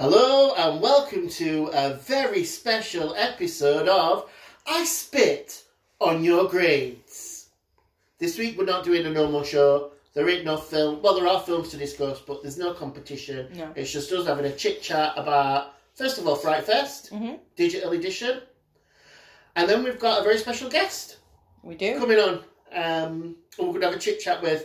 Hello and welcome to a very special episode of I Spit on Your Grades. This week we're not doing a normal show. There ain't no film. Well, there are films to discuss, but there's no competition. No. It's just us having a chit chat about, first of all, Fright Fest, Mhm. digital edition. And then we've got a very special guest We do. coming on. Um, who we're going to have a chit chat with.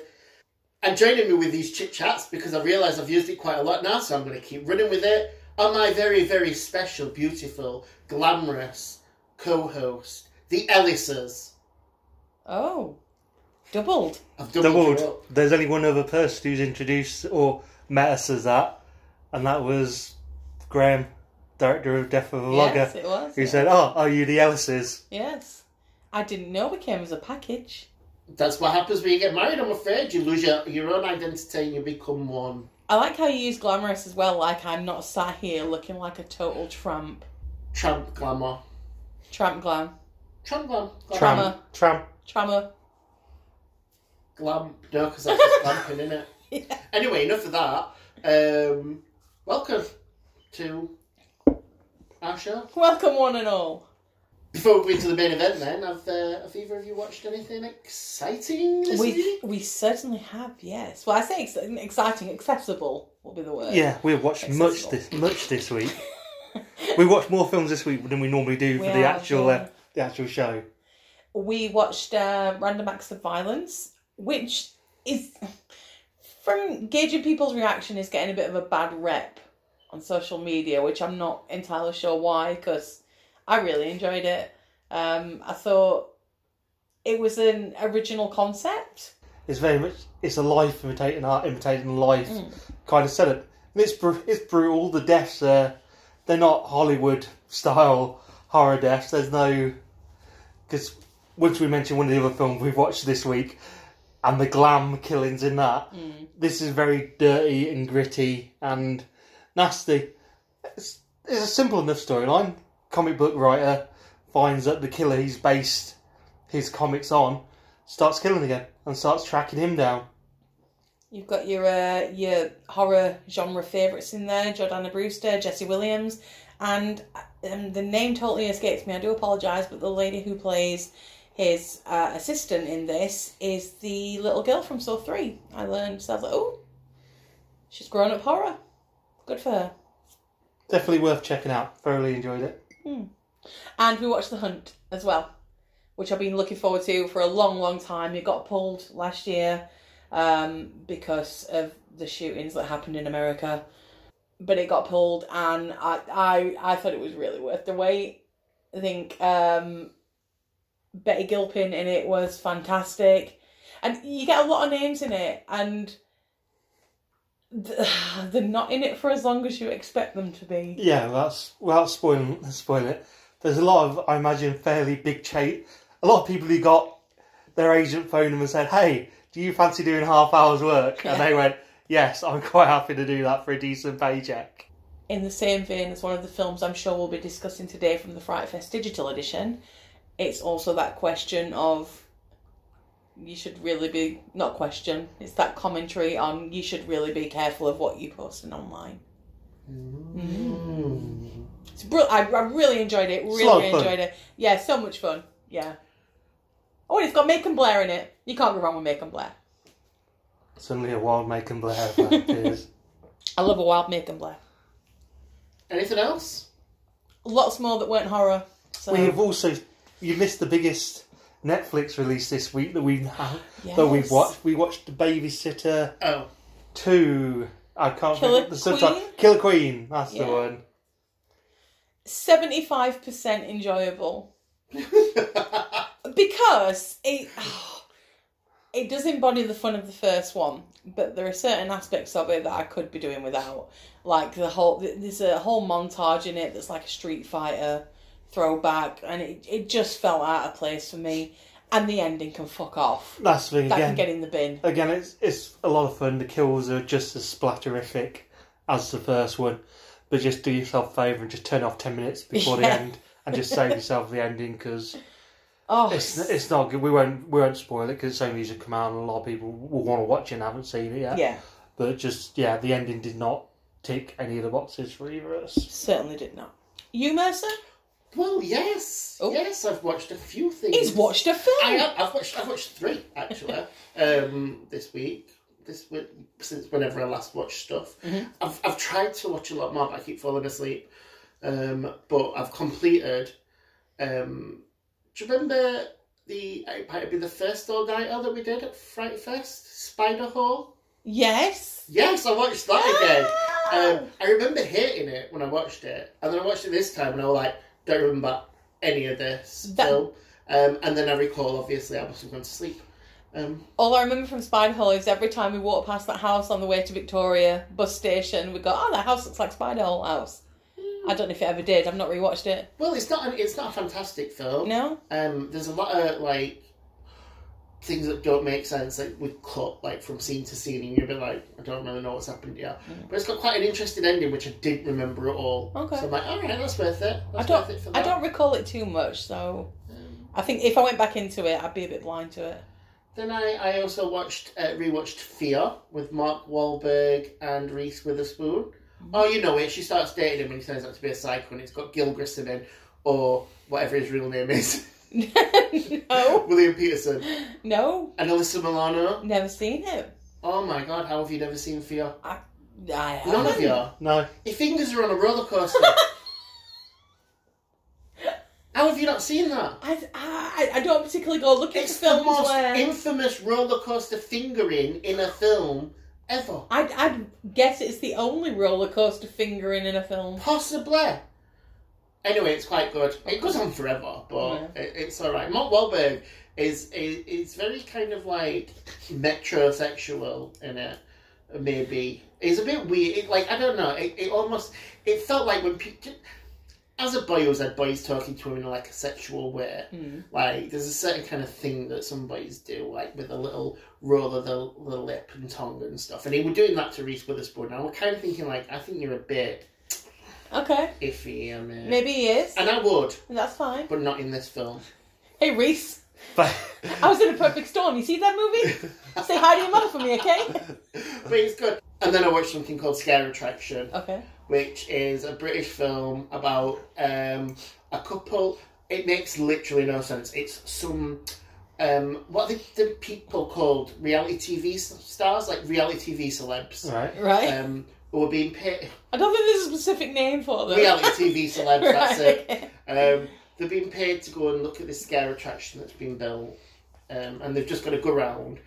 And joining me with these chit chats, because I realise I've used it quite a lot now, so I'm going to keep running with it, are my very, very special, beautiful, glamorous co host, the Ellises. Oh, doubled. I've doubled. Doubled. you up. There's only one other person who's introduced or met us as that, and that was Graham, director of Death of a Vlogger, Yes, it was. who yeah. said, "Oh, are you the Ellises?" Yes. I didn't know we came as a package. That's what happens when you get married, I'm afraid. You lose your, your own identity and you become one. I like how you use glamorous as well, like I'm not sat here looking like a total tramp. Tramp glamour. Tramp glam. Tramp glam. glam. Tram. Tram, tram. Trammer. Glam. No, because that's just glamping, isn't it? Yeah. Anyway, enough of that. Um, welcome to our show. Welcome one and all. Before we go into the main event, then, have, uh, have either of you watched anything exciting this We week? we certainly have, yes. Well, I say ex- exciting, accessible will be the word. Yeah, we've watched much this much this week. we watched more films this week than we normally do We for the have, actual yeah. uh, the actual show. we watched uh, Random Acts of Violence, which is, from gauging people's reaction, is getting a bit of a bad rep on social media, which I'm not entirely sure why, because I really enjoyed it. Um, I thought it was an original concept. It's very much it's a life imitating art, imitating life Mm. kind of setup. And it's br- it's brutal. All the deaths are they're not Hollywood style horror deaths. There's no because once we mentioned one of the other films we've watched this week, and the glam killings in that. Mm. This is very dirty and gritty and nasty. It's, it's a simple enough storyline. Comic book writer finds that the killer he's based his comics on starts killing again and starts tracking him down. You've got your uh, your horror genre favourites in there: Jordana Brewster, Jesse Williams, and um, the name totally escapes me. I do apologise, but the lady who plays his uh, assistant in this is the little girl from Saw Three. I learned, so I was like, oh, she's grown up horror. Good for her. Definitely worth checking out. Thoroughly enjoyed it. And we watched The Hunt as well, which I've been looking forward to for a long, long time. It got pulled last year um, because of the shootings that happened in America, but it got pulled, and I, I, I thought it was really worth the wait. I think um, Betty Gilpin in it was fantastic, and you get a lot of names in it, and they're not in it for as long as you expect them to be. Yeah, that's without spoiling spoiling it. There's a lot of I imagine fairly big chase. A lot of people who got their agent phoned them and said, "Hey, do you fancy doing half hours work?" And they went, "Yes, I'm quite happy to do that for a decent paycheck." in the same vein as one of the films I'm sure we'll be discussing today from the Fright Fest digital edition, it's also that question of you should really be not question. It's that commentary on you should really be careful of what you posting online. Mm. It's br- I, I really enjoyed it. It's a lot Really enjoyed it. Yeah, so much fun. Yeah. Oh, and it's got Macon Blair in it. You can't go wrong with Macon Blair. Suddenly, a wild Macon Blair appears. I love a wild Macon Blair. Anything else? Lots more that weren't horror. So. We have also you missed the biggest Netflix release this week that we that we've watched. We watched The Babysitter Oh, Two. I can't Killer think the subtitle. Queen? Killer Queen. That's Yeah. the one. Seventy-five percent enjoyable because it it does embody the fun of the first one, but there are certain aspects of it that I could be doing without. Like the whole there's a whole montage in it that's like a Street Fighter throwback, and it it just felt out of place for me. And the ending can fuck off. That's the thing That again. can get in the bin. Again, it's it's a lot of fun. The kills are just as splatterific as the first one, but just do yourself a favour and just turn off ten minutes before the end and just save yourself the ending because Oh, it's it's not good. We won't we won't spoil it because it's only just come out and a lot of people will want to watch it and haven't seen it yet. yeah. But just yeah, the ending did not tick any of the boxes for either of us. Certainly did not. You, Mercer? Well, yes, Oh. yes, I've watched a few things. He's watched a film. I have. I've watched. I've watched three actually. um, this week. This week, since whenever I last watched stuff, Mhm. I've I've tried to watch a lot more, but I keep falling asleep. Um, but I've completed. Um, do you remember the? It might be the first all nighter that we did at Fright Fest, Spider Hole. Yes. Yes, I watched that again. Ah! Um, I remember hating it when I watched it, and then I watched it this time, and I was like, don't remember any of this That- film. Um, and then I recall, obviously, I must have gone to sleep. Um, All I remember from Spider Hole is every time we walked past that house on the way to Victoria bus station, we go, "Oh, that house looks like Spider Hole house." I don't know if it ever did. I've not rewatched it. well, it's not. An, it's not a fantastic film. No. Um, there's a lot of like things that don't make sense, like with cut, like from scene to scene, and you'll be like, I don't really know what's happened here. Mm. But it's got quite an interesting ending, which I didn't remember at all. Okay. So I'm like, all right, that's worth it. I don't. worth it for I don't recall it too much, so Um, I think if I went back into it, I'd be a bit blind to it. Then I, I also watched uh, rewatched Fear with Mark Wahlberg and Reese Witherspoon. Oh, you know it. She starts dating him and he turns out to be a psycho, and it's got Gil Grissom in, or whatever his real name is, no. William Petersen, No. and Alyssa Milano. Never seen it. Oh my God, how have you never seen Fear? I None of haven't. you. No, Your fingers are on a roller coaster. how have you not seen that? I, I, I don't particularly go looking It's for films. It's the most where infamous roller coaster fingering in a film ever. I'd, I'd guess it's the only roller coaster fingering in a film. Possibly. Anyway, it's quite good. It goes on forever, but Yeah. it, it's all right. Mark Wahlberg is is, is very kind of like metrosexual in it. Maybe it's a bit weird. It, like I don't know. It, it almost it felt like when people. As a boy who had boys talking to him in like a sexual way, Hmm. like there's a certain kind of thing that some boys do, like with a little roll of the, the lip and tongue and stuff. And he was doing that to Reese Witherspoon. And I was kind of thinking, like, I think you're a bit Okay, iffy on it. maybe he is. And I would, That's fine. but not in this film. Hey, Reese. but I was in a perfect storm. You see that movie? Say hi to your mother for me, okay? but it's good. And then I watched something called Scare Attraction, Okay. which is a British film about um, a couple. It makes literally no sense. It's some. Um, what are the, the people called reality TV s- stars, like reality TV celebs, right. Right. um, who are being paid. I don't think there's a specific name for them. Reality TV celebs, that's it. okay. Um, they've been paid to go and look at this scare attraction that's been built, um, and they've just got to go around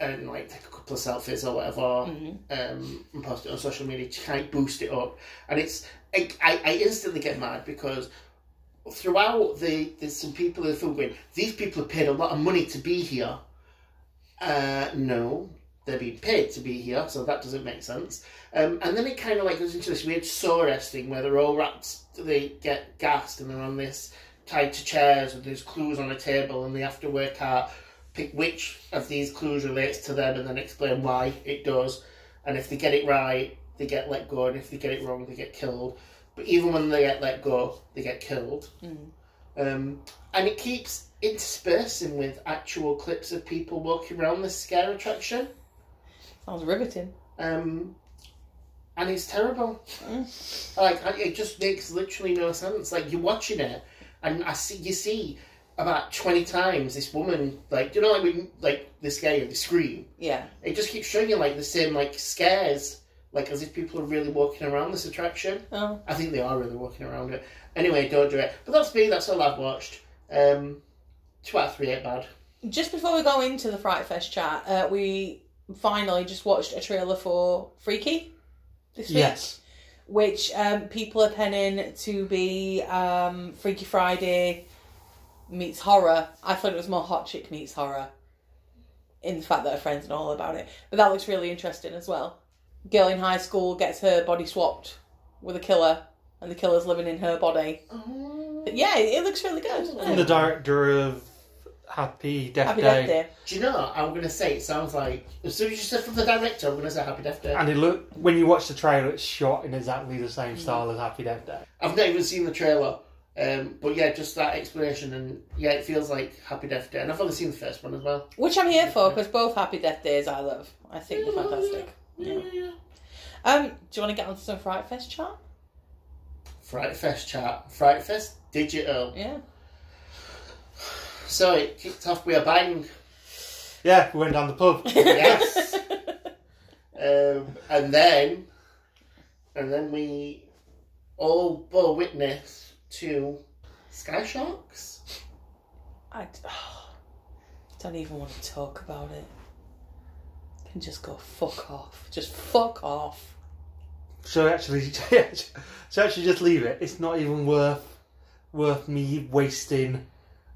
and like take a couple of selfies or whatever, Mhm. um, and post it on social media to kind of boost it up. And it's I, I, I instantly get mad because throughout the there's some people in the film going, these people have paid a lot of money to be here. Uh, no, they're being paid to be here, so that doesn't make sense. Um, and then it kind of like goes into this weird saw thing where they're all wrapped, they get gassed and they're on this tied to chairs and there's clues on a table and they have to work out pick which of these clues relates to them and then explain why it does. And if they get it right, they get let go, and if they get it wrong, they get killed. But even when they get let go, they get killed. Mhm. Um, and it keeps interspersing with actual clips of people walking around this scare attraction. Sounds riveting. Um, and it's terrible. Mm. Like it just makes literally no sense. Like you're watching it, and I see you see about twenty times this woman like you know like when like the scare the scream. Yeah. It just keeps showing you like the same like scares, like as if people are really walking around this attraction. Oh. I think they are really walking around it. Anyway, don't do it. But that's me. That's all I've watched. Um, two out of three ain't bad. Just before we go into the Fright Fest chat, uh, we finally just watched a trailer for Freaky this week. Yes. which um, people are penning to be um, Freaky Friday meets horror. I thought it was more Hot Chick meets horror in the fact that her friends know all about it. But that looks really interesting as well. Girl in high school gets her body swapped with a killer, and the killer's living in her body. Oh. But yeah, it, it looks really good. doesn't And the director of Happy Death Happy Day. Death Day. Do you know? I'm gonna say it sounds like as soon as you said from the director, I'm gonna say Happy Death Day. And it look when you watch the trailer, it's shot in exactly the same style as Happy Death Day. I've not even seen the trailer, um, but yeah, just that explanation and yeah, it feels like Happy Death Day, and I've only seen the first one as well. Which I'm here for because both Happy Death Days I love. I think they're fantastic. Yeah, yeah. Um, do you want to get onto some Fright Fest chat? Fright Fest chat. Fright Fest digital. Yeah. So it kicked off with a bang. Yeah, we went down the pub. Yes. um, and then, and then we all bore witness to Sky Sharks. I d- don't even want to talk about it. Can just go fuck off. Just fuck off. So actually, so actually, just leave it. It's not even worth worth me wasting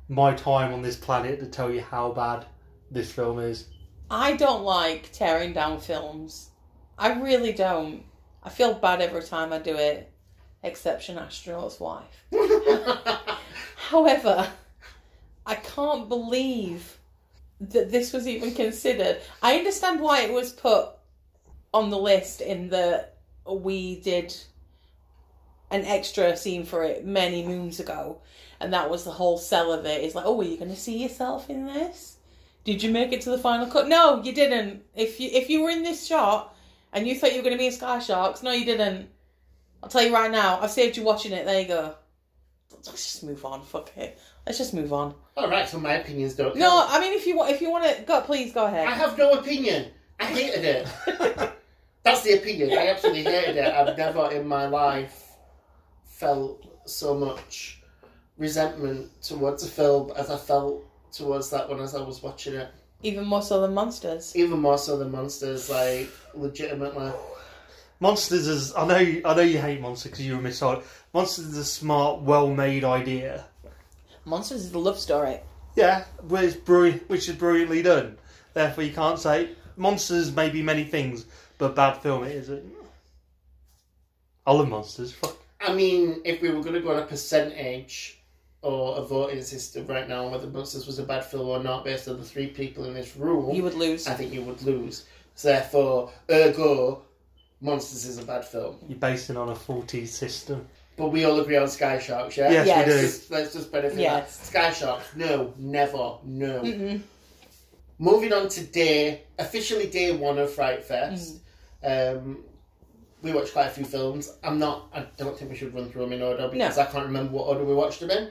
my time on this planet to tell you how bad this film is. I don't like tearing down films. I really don't. I feel bad every time I do it. Exception Astronaut's Wife. However, I can't believe that this was even considered. I understand why it was put on the list in the we did an extra scene for it many moons ago, and that was the whole sell of it. It's like, oh, are you going to see yourself in this? Did you make it to the final cut? No, you didn't. If you if you were in this shot and you thought you were going to be in Sky Sharks, no, you didn't. I'll tell you right now. I've saved you watching it. There you go. Let's just move on. Fuck it. Let's just move on. All right, so my opinions don't. No, count. I mean if you want, if you want to, go, please go ahead. I have no opinion. I hated it. That's the opinion. I absolutely hated it. I've never in my life felt so much resentment towards the film as I felt towards that one as I was watching it. Even more so than monsters. Even more so than monsters, like legitimately. Monsters is I know you, I know you hate monsters because you're a missile. Monsters is a smart, well-made idea. Monsters is a love story. Yeah, which is, brilliant, which is brilliantly done. Therefore, you can't say monsters may be many things, but bad film it isn't. I love monsters. Fuck. I mean, if we were going to go on a percentage or a voting system right now, whether Monsters was a bad film or not, based on the three people in this room, You would lose. I think you would lose. So therefore, ergo, Monsters is a bad film. You're basing on a faulty system. But we all agree on Sky Sharks, yeah? Yes, Yes. we Let's do. just, let's just benefit Yes. that. Sky Sharks, no, never, no. Mm-mm. Moving on to day, officially day one of Fright Fest. Mm. Um, we watched quite a few films. I'm not, I don't think we should run through them in order because I can't remember what order we watched them in.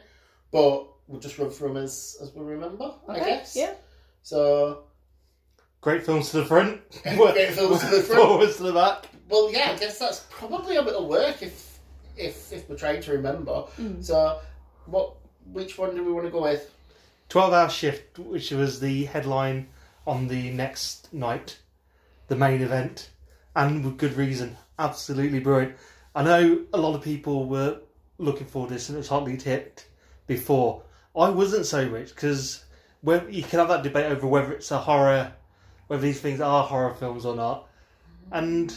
But we'll just run through them as, as we remember, I guess. Yeah. So, Great films to the front. Great films to the front. Forwards to the back. well, yeah, I guess that's probably a bit of work if if if we're trying to remember. Mm. So, what? Which one do we want to go with? 12 hour shift, which was the headline on the next night, the main event, and with good reason. Absolutely brilliant. I know a lot of people were looking for this and it was hotly tipped before. I wasn't so much because you can have that debate over whether it's a horror, whether these things are horror films or not. And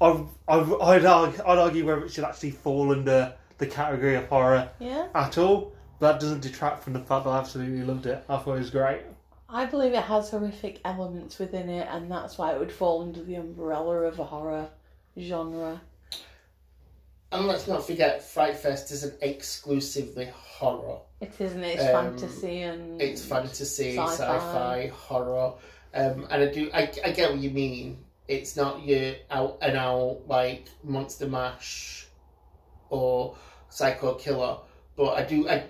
I, I, I'd, argue, I'd argue whether it should actually fall under the category of horror Yeah. at all. But that doesn't detract from the fact that I absolutely loved it. I thought it was great. I believe it has horrific elements within it, and that's why it would fall under the umbrella of a horror genre. And let's not forget, Fright Fest isn't exclusively horror. It isn't. It's Um, fantasy and It's fantasy, Sci-fi. sci-fi, horror, um, and I do. I, I get what you mean. It's not your out and out like Monster Mash or Psycho Killer, but I do. I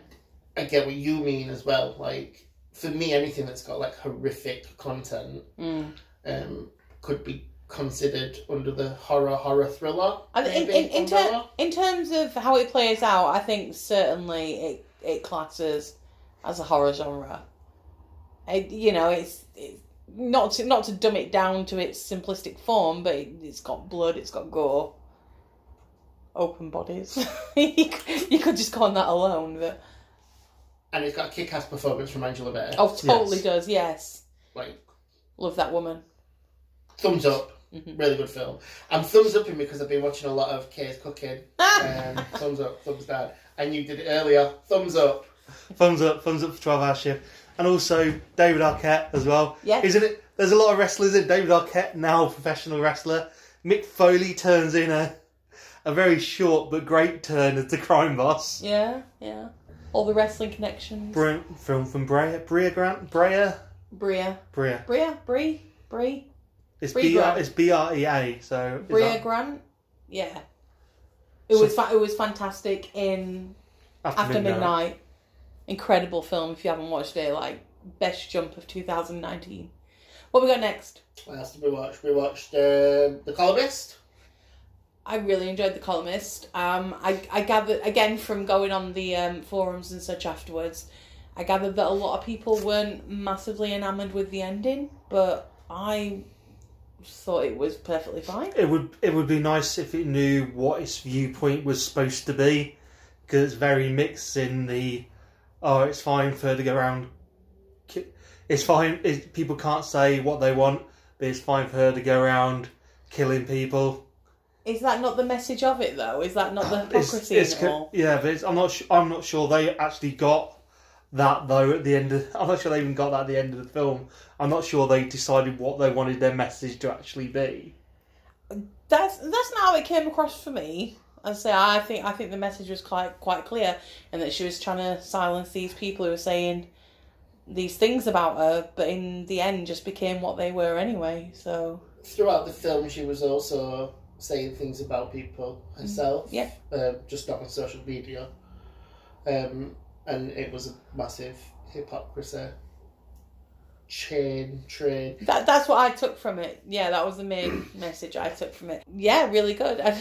I get what you mean as well. Like for me, anything that's got like horrific content Mm. um, could be considered under the horror horror thriller. I think in, in, in, ter- in terms of how it plays out, I think certainly it it classes as a horror genre. It, you know, it's, it's not to, not to dumb it down to its simplistic form, but it, it's got blood, it's got gore, open bodies. you, could, you could just go on that alone. But and it's got a kick-ass performance from Angela Bassett. oh, totally Yes. does. Yes, like love that woman. thumbs up. Mhm. Really good film. I'm thumbs upping because I've been watching a lot of Kay's cooking. Um, thumbs up, thumbs down. And you did it earlier. Thumbs up. Thumbs up, thumbs up for 12 hour shift. And also David Arquette as well. Yeah. Isn't it? There's a lot of wrestlers in David Arquette, now a professional wrestler. Mick Foley turns in a a very short but great turn as the crime boss. Yeah, yeah. All the wrestling connections. Brilliant film from Brea. Brea Grant? Brea? Bria, Brea. Bria, Brie, Brie. It's Brea B R Grant. it's B R E A. So is Brea that Grant, yeah. It So- was fa- it was fantastic in After Midnight. Incredible film if you haven't watched it. Like best jump of 2019. What we got next? What else did we watch? We watched uh, The Columnist. I really enjoyed The Columnist. Um, I, I gathered, again, from going on the um, forums and such afterwards, I gathered that a lot of people weren't massively enamoured with the ending, but I thought it was perfectly fine. It would it would be nice if it knew what its viewpoint was supposed to be, because it's very mixed in the. Oh, it's fine for her to go around. It's fine. It, people can't say what they want, but it's fine for her to go around killing people. Is that not the message of it, though? Is that not the hypocrisy it's all? Yeah, but it's, I'm not. Su- I'm not sure they actually got that though. At the end, of, I'm not sure they even got that at the end of the film. I'm not sure they decided what they wanted their message to actually be. That's that's not how it came across for me. I say I think I think the message was quite quite clear, and that she was trying to silence these people who were saying these things about her, but in the end, just became what they were anyway. So Throughout the film, she was also saying things about people herself. yeah. Um, just not on social media. Um, and it was a massive hypocrisy. Chain, train. that that's what I took from it. Yeah, that was the main message I took from it. Yeah, really good. I,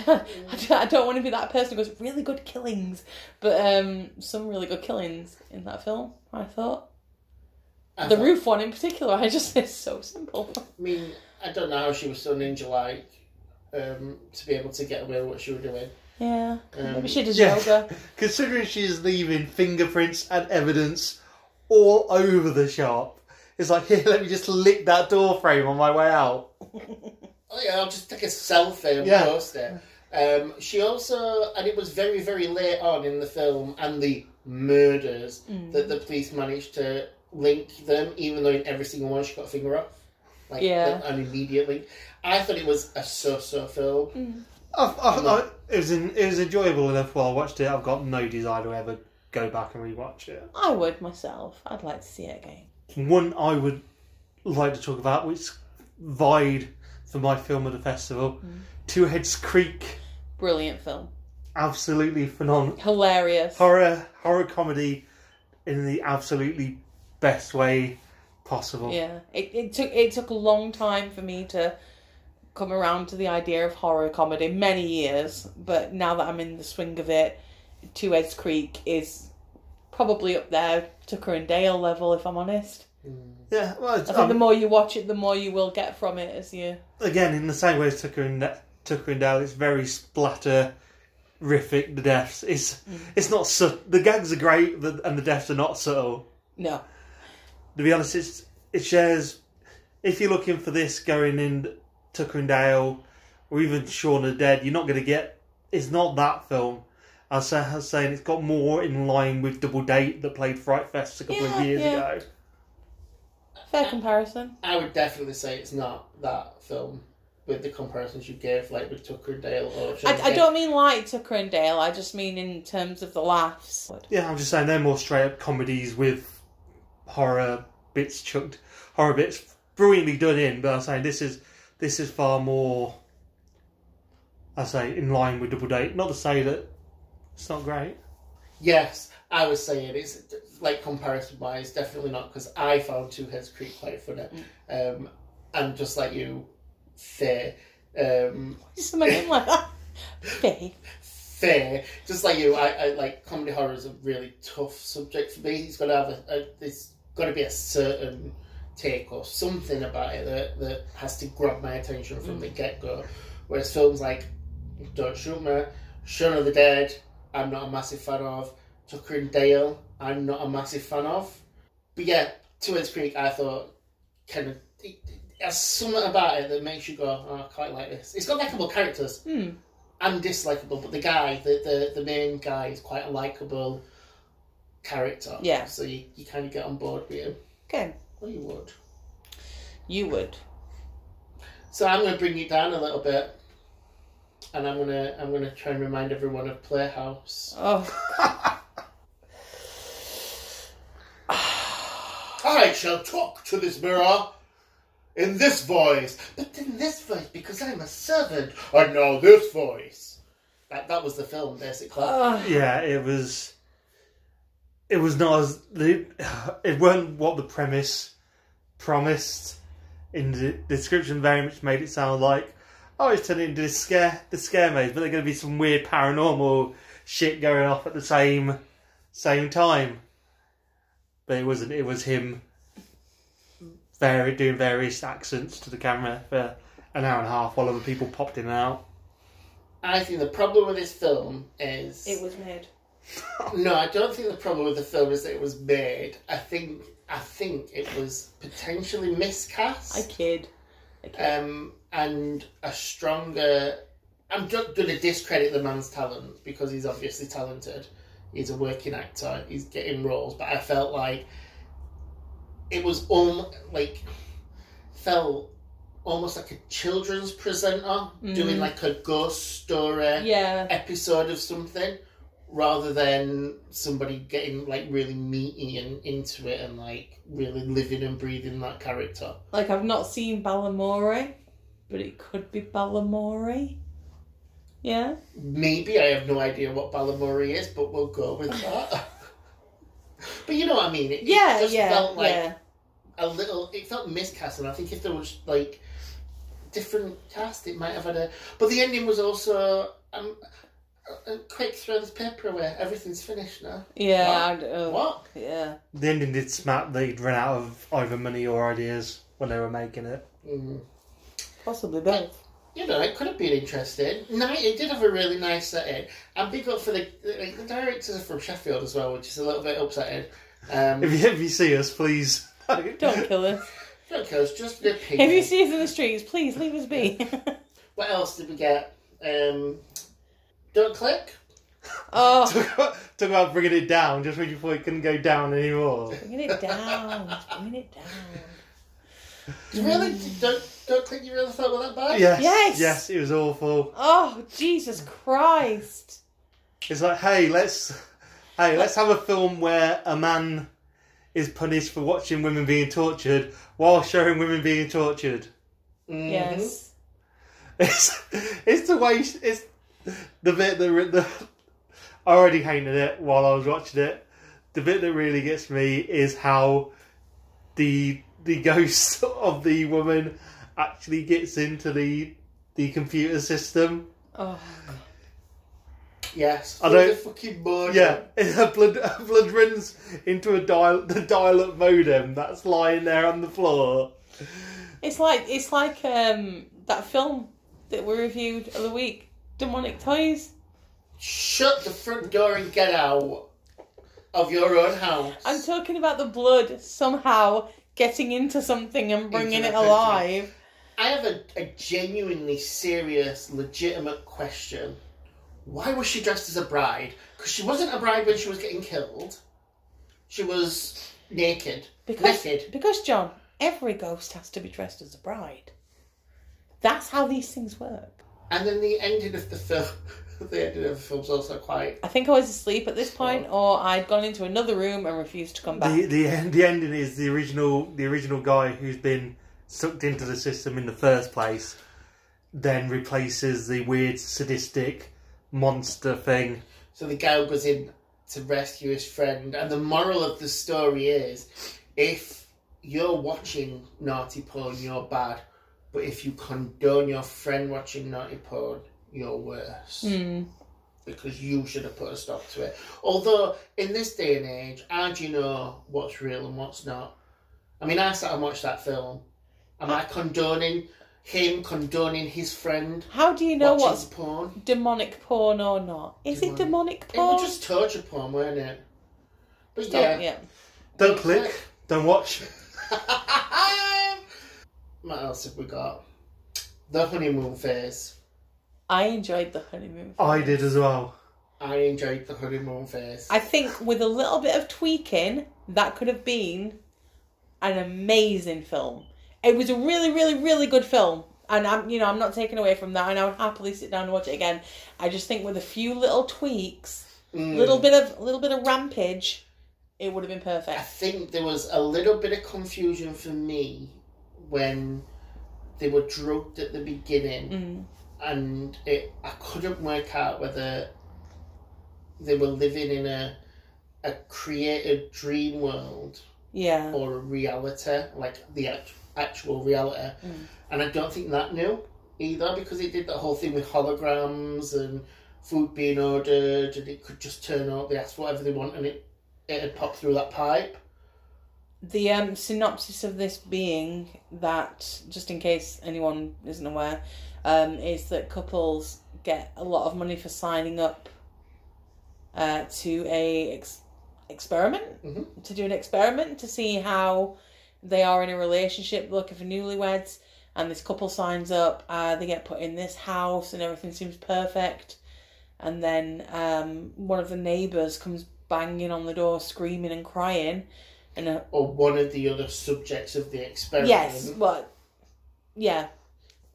I, don't- I don't want to be that person who goes really good killings, but um, some really good killings in that film. I thought I the thought- roof one in particular. I just it's so simple. I mean, I don't know how she was so ninja like um, to be able to get away with what she was doing. Yeah, Um, maybe she does yeah. yoga. Considering she's leaving fingerprints and evidence all over the shop, it's like, here, let me just lick that door frame on my way out. Oh yeah, I'll just take a selfie and Yeah. post it. Um, she also, and it was very, very late on in the film and the murders Mm. that the police managed to link them, even though in every single one she got a finger off. Like Yeah. an immediate link. I thought it was a so-so film. I, I, I, it, was in, it was enjoyable enough while I watched it. I've got no desire to ever go back and rewatch it. I would myself. I'd like to see it again. One I would like to talk about, which vied for my film at the festival, mm. Two Heads Creek. Brilliant film, Absolutely phenomenal. hilarious. horror horror comedy in the absolutely best way possible. Yeah, it, it took it took a long time for me to come around to the idea of horror comedy. Many years, but now that I'm in the swing of it, Two Heads Creek is probably up there, Tucker and Dale level. If I'm honest, Yeah, well, I think um, the more you watch it, the more you will get from it as you. again in the same way as Tucker and Tucker and Dale, it's very splatter. Rific the deaths. It's it's not su- the gags are great, but, and the deaths are not subtle. No, To be honest, it's it shares. If you're looking for this going in Tucker and Dale, or even Shaun of the Dead, you're not going to get. It's not that film. I was, I was saying it's got more in line with Double Date that played Fright Fest a couple Yeah, of years yeah. ago. fair comparison. I would definitely say it's not that film with the comparisons you gave, like with Tucker and Dale or. I, I don't mean like Tucker and Dale. I just mean in terms of the laughs. Yeah, I'm just saying they're more straight up comedies with horror bits chucked, horror bits brilliantly done in. But I'm saying this is this is far more. I say in line with Double Date. Not to say that it's not great. Yes, I was saying it's like comparison wise, definitely not because I found Two Heads Creek quite funny, um, and just like you, fair, um, Something like that. Faye. fair, just like you, I, I like comedy horror is a really tough subject for me. It's got to have a, a there's got to be a certain take or something about it that, that has to grab my attention from the get go. Whereas films like Don't Shoot Me, Shaun of the Dead, I'm not a massive fan of. Tucker and Dale, I'm not a massive fan of. But yeah, Two Heads Creek, I thought kind of it, has something about it that makes you go, oh, I quite like this. It's got likable characters Hmm. and dislikable, but the guy, the, the, the main guy, is quite a likable character. Yeah. So you, you kind of get on board with him. Okay. Well, you would. You would. So I'm going to bring you down a little bit, and I'm gonna I'm gonna try and remind everyone of Playhouse. Oh. I shall talk to this mirror in this voice, but in this voice because I'm a servant, and now this voice. That, that was the film, basically. Ugh. Yeah, it was. It was not as the. It weren't what the premise promised. In the description, very much made it sound like, oh, it's turning into this scare, the scare maze, but there's going to be some weird paranormal shit going off at the same, same time. But it wasn't. It was him, very doing various accents to the camera for an hour and a half while other people popped in and out. I think the problem with this film is It was made. No. I don't think the problem with the film is that it was made. I think I think it was potentially miscast. I kid. I kid. um, and a stronger. I'm just going to discredit the man's talent because he's obviously talented. He's a working actor. He's getting roles, but I felt like it was um like felt almost like a children's presenter doing Mm. like a ghost story yeah. episode of something rather than somebody getting like really meaty and into it and like really living and breathing that character. Like I've not seen Balamory, but it could be Balamory. Yeah. Maybe I have no idea what Balamory is, but we'll go with that. but you know what I mean? It, it Yeah, just yeah, felt like yeah. a little. It felt miscast, and I think if there was like different cast, it might have had a. But the ending was also um, quick throw of paper away. Everything's finished now. Yeah. I'd- oh, What? Yeah. The ending did smack that he'd run out of either money or ideas when they were making it. Mm. Possibly both. You know, it could have been interesting. No, it did have a really nice setting. And big up for the like, the directors are from Sheffield as well, which is a little bit upsetting. Um, If you, if you see us, please. Don't kill us. because just the if you see us in the streets, please leave us be. What else did we get? Um, don't click. oh, talk, about, talk about bringing it down just when you thought it couldn't go down anymore. bringing it down. Bringing it down. Really? Don't don't click. You really thought it was that bad? Yes. Yes. Yes, it was awful. Oh, Jesus Christ. It's like, hey, let's, hey, let's have a film where a man is punished for watching women being tortured while showing women being tortured. Mhm. Yes. It's, it's the way it's the bit that the I already hated it while I was watching it. The bit that really gets me is how the the ghost of the woman actually gets into the the computer system. Oh, Yes. I Through don't- the fucking board. Yeah, her blood her blood runs into a dial the dial up modem that's lying there on the floor. it's like it's like um that film that we reviewed of the week, Demonic Toys. Shut the front door and get out of your own house. I'm talking about the blood somehow getting into something and bringing it alive. I have a, a genuinely serious, legitimate question. Why was she dressed as a bride? Because she wasn't a bride when she was getting killed. She was naked. Because Naked. because John, every ghost has to be dressed as a bride. That's how these things work. And then the ending of the film, the ending of the film film's also quite. I think I was asleep at this point, or I'd gone into another room and refused to come back. The the the ending is the original the original guy who's been sucked into the system in the first place, then replaces the weird sadistic monster thing. So the guy goes in to rescue his friend, and the moral of the story is if you're watching naughty porn, you're bad. But if you condone your friend watching naughty porn, you're worse. Hmm. Because you should have put a stop to it. Although, in this day and age, how do you know what's real and what's not? I mean, I sat and watched that film. Am I condoning him condoning his friend How do you know watching what's porn? demonic porn or not? Is it demonic porn? It porn? was just torture porn, weren't it? But Stop- yeah. yeah. Don't click, don't watch. what else have we got? The honeymoon phase. I enjoyed the honeymoon. I did as well. I enjoyed the honeymoon phase. I think with a little bit of tweaking, that could have been an amazing film. It was a really, really, really good film, and I'm, you know, I'm not taking away from that, and I would happily sit down and watch it again. I just think with a few little tweaks, Mm. little bit of, a little bit of rampage, it would have been perfect. I think there was a little bit of confusion for me when they were drugged at the beginning, Mm. and it I couldn't work out whether they were living in a a created dream world Yeah. or a reality, like the act- actual reality. Mm. And I don't think that knew either because he did the whole thing with holograms and food being ordered and it could just turn up, they asked whatever they want and it, it had popped through that pipe. The um, synopsis of this being that, just in case anyone isn't aware, um, is that couples get a lot of money for signing up uh, to a ex- experiment, Mhm. to do an experiment to see how they are in a relationship, looking for newlyweds. And this couple signs up, uh, they get put in this house, and everything seems perfect. And then um, one of the neighbours comes banging on the door, screaming and crying. A, Or one of the other subjects of the experiment. Yes, well, yeah.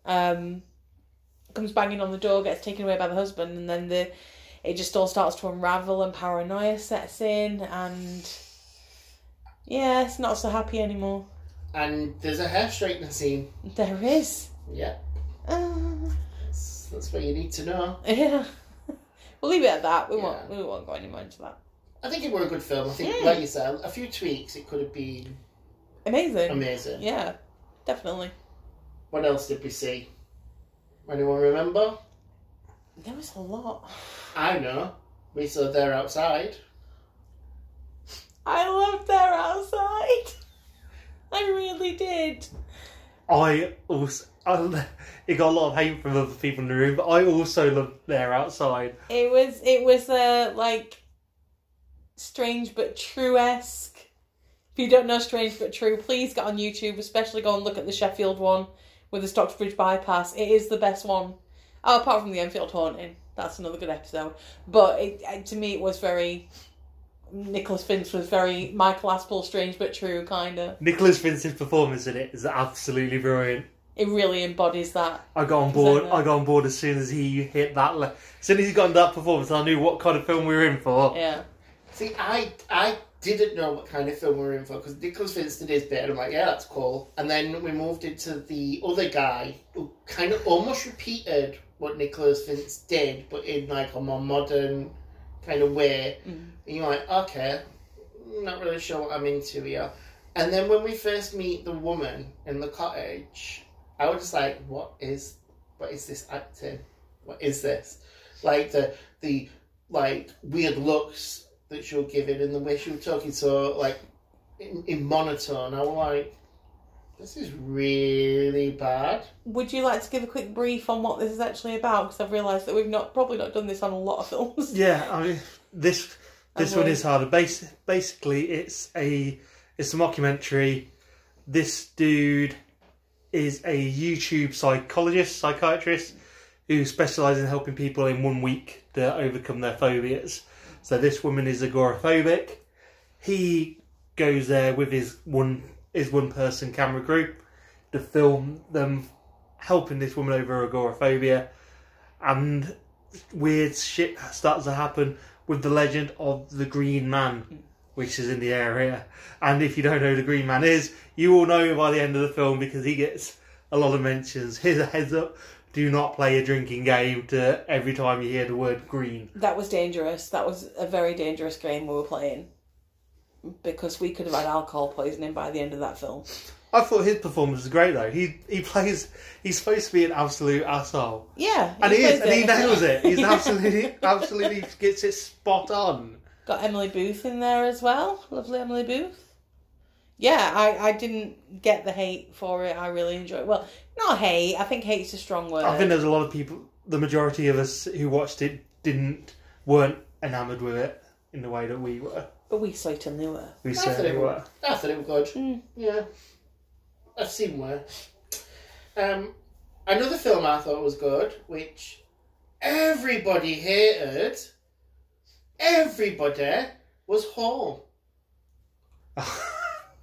Um, comes banging on the door, gets taken away by the husband, and then the it just all starts to unravel, and paranoia sets in, and yeah, it's not so happy anymore. And there's a hair straightener scene. There is, Yeah, uh, that's, that's what you need to know. yeah. we'll leave it at that. We won't. We won't go any more into that. I think it were a good film. I think, Mm. like you said, a few tweaks, it could have been Amazing. amazing. Yeah, definitely. What else did we see? Anyone remember? There was a lot. I know. We saw They're Outside. I loved They're Outside. I really did. I also I, it got a lot of hate from other people in the room, but I also loved They're Outside. It was it was uh, like strange but true esque. If you don't know Strange but True, please get on YouTube, especially go and look at the Sheffield one with the Stocksbridge bypass. It is the best one. Oh, apart from the Enfield haunting, that's another good episode. But it, to me, it was very Nicholas Vince was very Michael Aspel, Strange but True kind of. Nicholas Vince's performance in it is absolutely brilliant. It really embodies that. I got on board. I got on board as soon as he hit that. Le- as soon as he got into that performance, I knew what kind of film we were in for. Yeah, See, I I didn't know what kind of film we were in for because Nicholas Vince is his bit, and I'm like, yeah, that's cool. And then we moved into the other guy who kind of almost repeated what Nicholas Vince did, but in like a more modern kind of way. Mm. And you're like, okay, I'm not really sure what I'm into here. And then when we first meet the woman in the cottage, I was just like, what is what is this acting? What is this? Like the the like weird looks that she was giving and the way she was talking so like in, in monotone. I was like, this is really bad. Would you like to give a quick brief on what this is actually about? Because I've realised that we've not probably not done this on a lot of films. Yeah, I mean this this And one we- is harder. Bas- basically, it's a it's a mockumentary. This dude is a YouTube psychologist, psychiatrist who specialises in helping people in one week to overcome their phobias. So this woman is agoraphobic. He goes there with his one his one person camera group to film them helping this woman over agoraphobia and weird shit starts to happen with the legend of the Green Man, which is in the area. And if you don't know who the Green Man is, you will know by the end of the film because he gets a lot of mentions. Here's a heads up: do not play a drinking game to every time you hear the word green. That was dangerous. That was a very dangerous game we were playing. Because we could have had alcohol poisoning by the end of that film. I thought his performance was great though. He he plays. He's supposed to be an absolute asshole, Yeah. and he is, plays and he nails it. He's absolutely absolutely gets it spot on. Got Emily Booth in there as well. Lovely Emily Booth. Yeah, I, I didn't get the hate for it. I really enjoyed it. Well, not hate. I think hate's a strong word. I think there's a lot of people. The majority of us who watched it didn't weren't enamoured with it in the way that we were. but we certainly were. We I thought certainly it were. was, I thought it was good. Mm. Yeah. I've seen worse. Um, another film I thought was good, which everybody hated, everybody, was Home.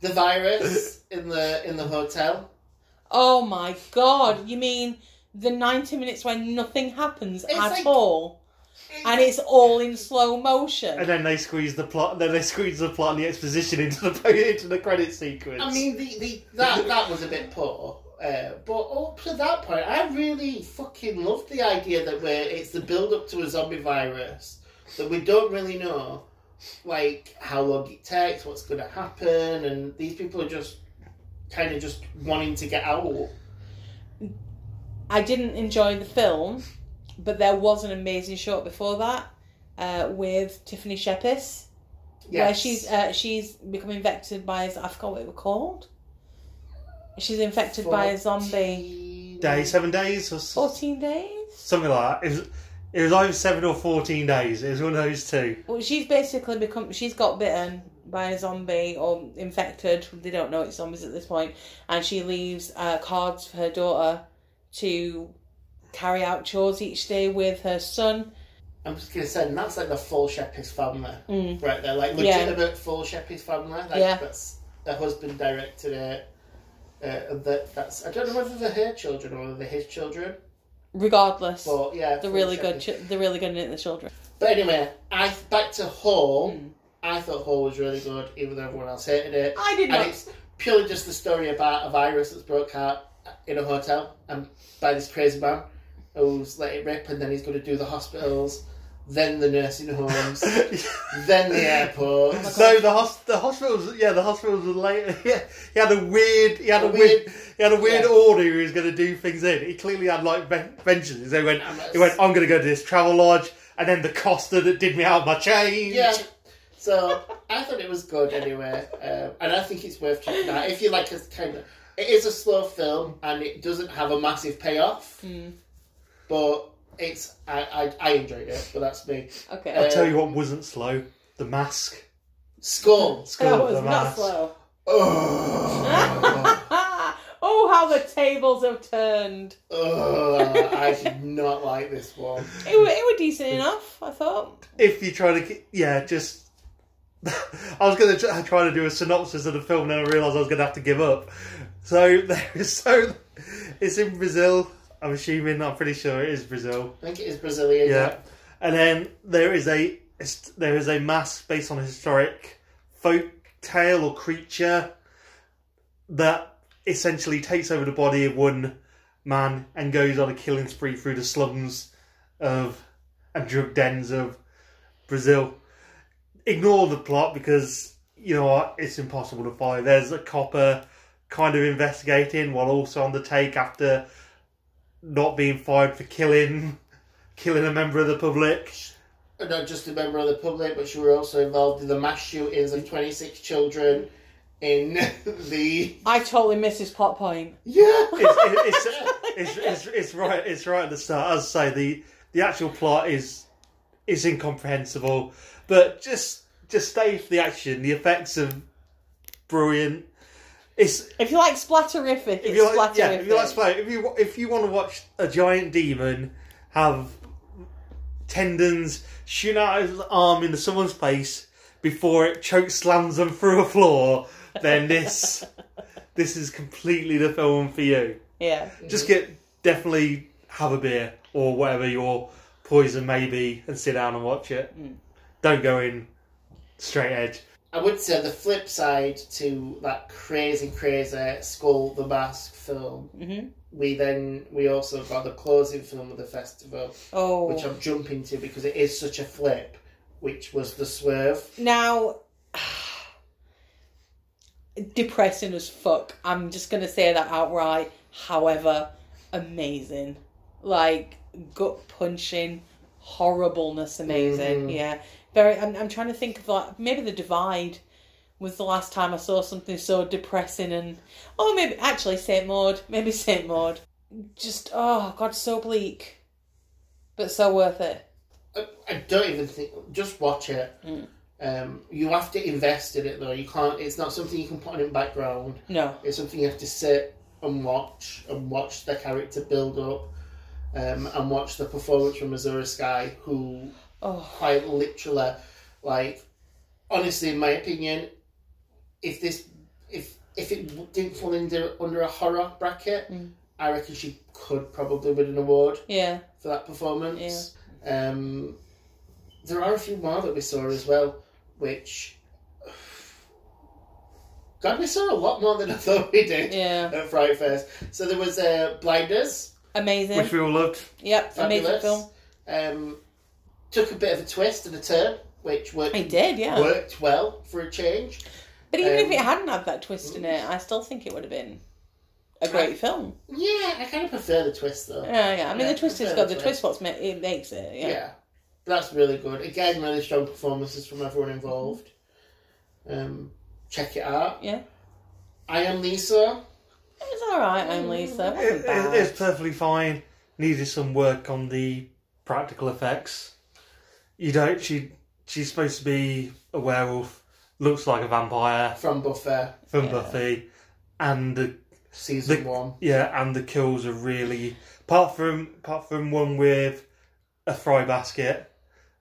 The virus in the in the hotel. Oh my god. You mean the 90 minutes when nothing happens It's at like- all? and it's all in slow motion. And then they squeeze the plot. Then they squeeze the plot and the exposition into the into the credit sequence. I mean, the, the that that was a bit poor. Uh, but up to that point, I really fucking loved the idea that we're it's the build up to a zombie virus that we don't really know, like how long it takes, what's going to happen, and these people are just kind of just wanting to get out. I didn't enjoy the film, but there was an amazing shot before that uh, with Tiffany Shepis, where she's uh, she's become infected by I forgot what it was called. She's infected by a zombie. day seven days or Fourteen days. something like that. It was, it was either seven or fourteen days. It was one of those two. Well, she's basically become. She's got bitten by a zombie or infected. They don't know it's zombies at this point, and she leaves uh, cards for her daughter to carry out chores each day with her son. I'm just gonna say, and that's like the full Shepis family, Mm. right there, like Yeah. legitimate full Shepis family. Like, Yeah. that's the husband directed it. Uh, and that that's I don't know whether they're her children or whether they're his children, Regardless, but yeah, they're full really good. They're really good at the children. But anyway, I back to Hall. I thought Hall was really good, even though everyone else hated it. I did And not. it's purely just the story about a virus that's broke out in a hotel and by this crazy man who's let it rip, and then he's going to do the hospitals, then the nursing homes, then the airport. Oh no, the hos- the hospitals. Yeah, the hospitals were later. Yeah, he had a weird. He had a, A weird. weird- He had a weird yeah. order. He was going to do things in. He clearly had like ven- vengeance. He went. And He went. I'm going to go to this Travelodge, and then the Costa that did me out of my change. Yeah. So I thought it was good anyway, um, and I think it's worth checking out if you like a kind of. It is a slow film and it doesn't have a massive payoff, Mm. but it's I, I I enjoyed it. But that's me. Okay. I'll tell you what wasn't slow. The mask. Skull. Skull, that was the not mask. slow. Oh, oh, how the tables have turned. oh, I did not like this one. It were, it were decent enough, I thought. If you try to, ke- yeah, just. I was going to try to do a synopsis of the film, and then I realised I was going to have to give up. So there is so. It's in Brazil. I'm assuming. I'm pretty sure it is Brazil. I think it is Brazilian. Yeah, and then there is a there is a mask based on a historic folk tale or creature that essentially takes over the body of one man and goes on a killing spree through the slums of and drug dens of Brazil. Ignore the plot because you know what, it's impossible to follow. There's a copper kind of investigating while also on the take after not being fired for killing killing a member of the public. Not just a member of the public, but she were also involved in the mass shootings of 26 children in the. I totally missed his plot point. Yeah! It's, it's, it's, it's, it's right. It's right at the start. As I say, the the actual plot is is incomprehensible, but just just stay for the action. The effects are brilliant. It's If you like splatterific, if you like, splatterific. yeah, if you like splatter, if you if you want to watch a giant demon have tendons shooting out his arm into someone's face before it choke slams them through a floor, then this this is completely the film for you. yeah. Just get definitely have a beer or whatever your poison may be and sit down and watch it. Mm. Don't go in straight edge. I would say the flip side to that crazy, crazy Skull the Mask film, hmm we then we also got the closing film of the festival, Oh. which I'm jumping to because it is such a flip, which was The Swerve. Now, depressing as fuck. I'm just gonna say that outright. However, amazing. Like gut punching, horribleness, amazing. Mhm. Yeah, very. I'm, I'm trying to think of like maybe the Divide was the last time I saw something so depressing and oh maybe actually Saint Maud maybe Saint Maud. Just oh god, so bleak, but so worth it. I, I don't even think. Just watch it. Mm. Um, you have to invest in it though. You can't. It's not something you can put on in background. No, It's something you have to sit and watch and watch the character build up, um, and watch the performance from Azura Skye, who oh quite literally, like, honestly, in my opinion, if this, if if it didn't fall under under a horror bracket, Mm. I reckon she could probably win an award yeah. for that performance. Um, there are a few more that we saw as well, which. God, we saw a lot more than I thought we did Yeah. at Fright Fest. So there was uh, Blinders, Amazing. Which we all loved. yep. Amazing fabulous. film. Um, took a bit of a twist and a turn, which worked, It did, yeah. worked well for a change. But even if Um, it hadn't had that twist in it, I still think it would have been a great film. Yeah, I kind of prefer the twist though. Yeah, yeah. I mean, Yeah, the twist I has got the the twist. twist. What's ma- it makes it. Yeah. Yeah. That's really good. Again, really strong performances from everyone involved. Um, check it out. Yeah. I am Lisa. It's all right. I'm Lisa. It It, wasn't it, bad. it's perfectly fine. Needed some work on the practical effects. You don't. She she's supposed to be a werewolf. Looks like a vampire from Buffy, from Yeah. Buffy, and the season The- one. yeah, and the kills are really apart from apart from one with a fry basket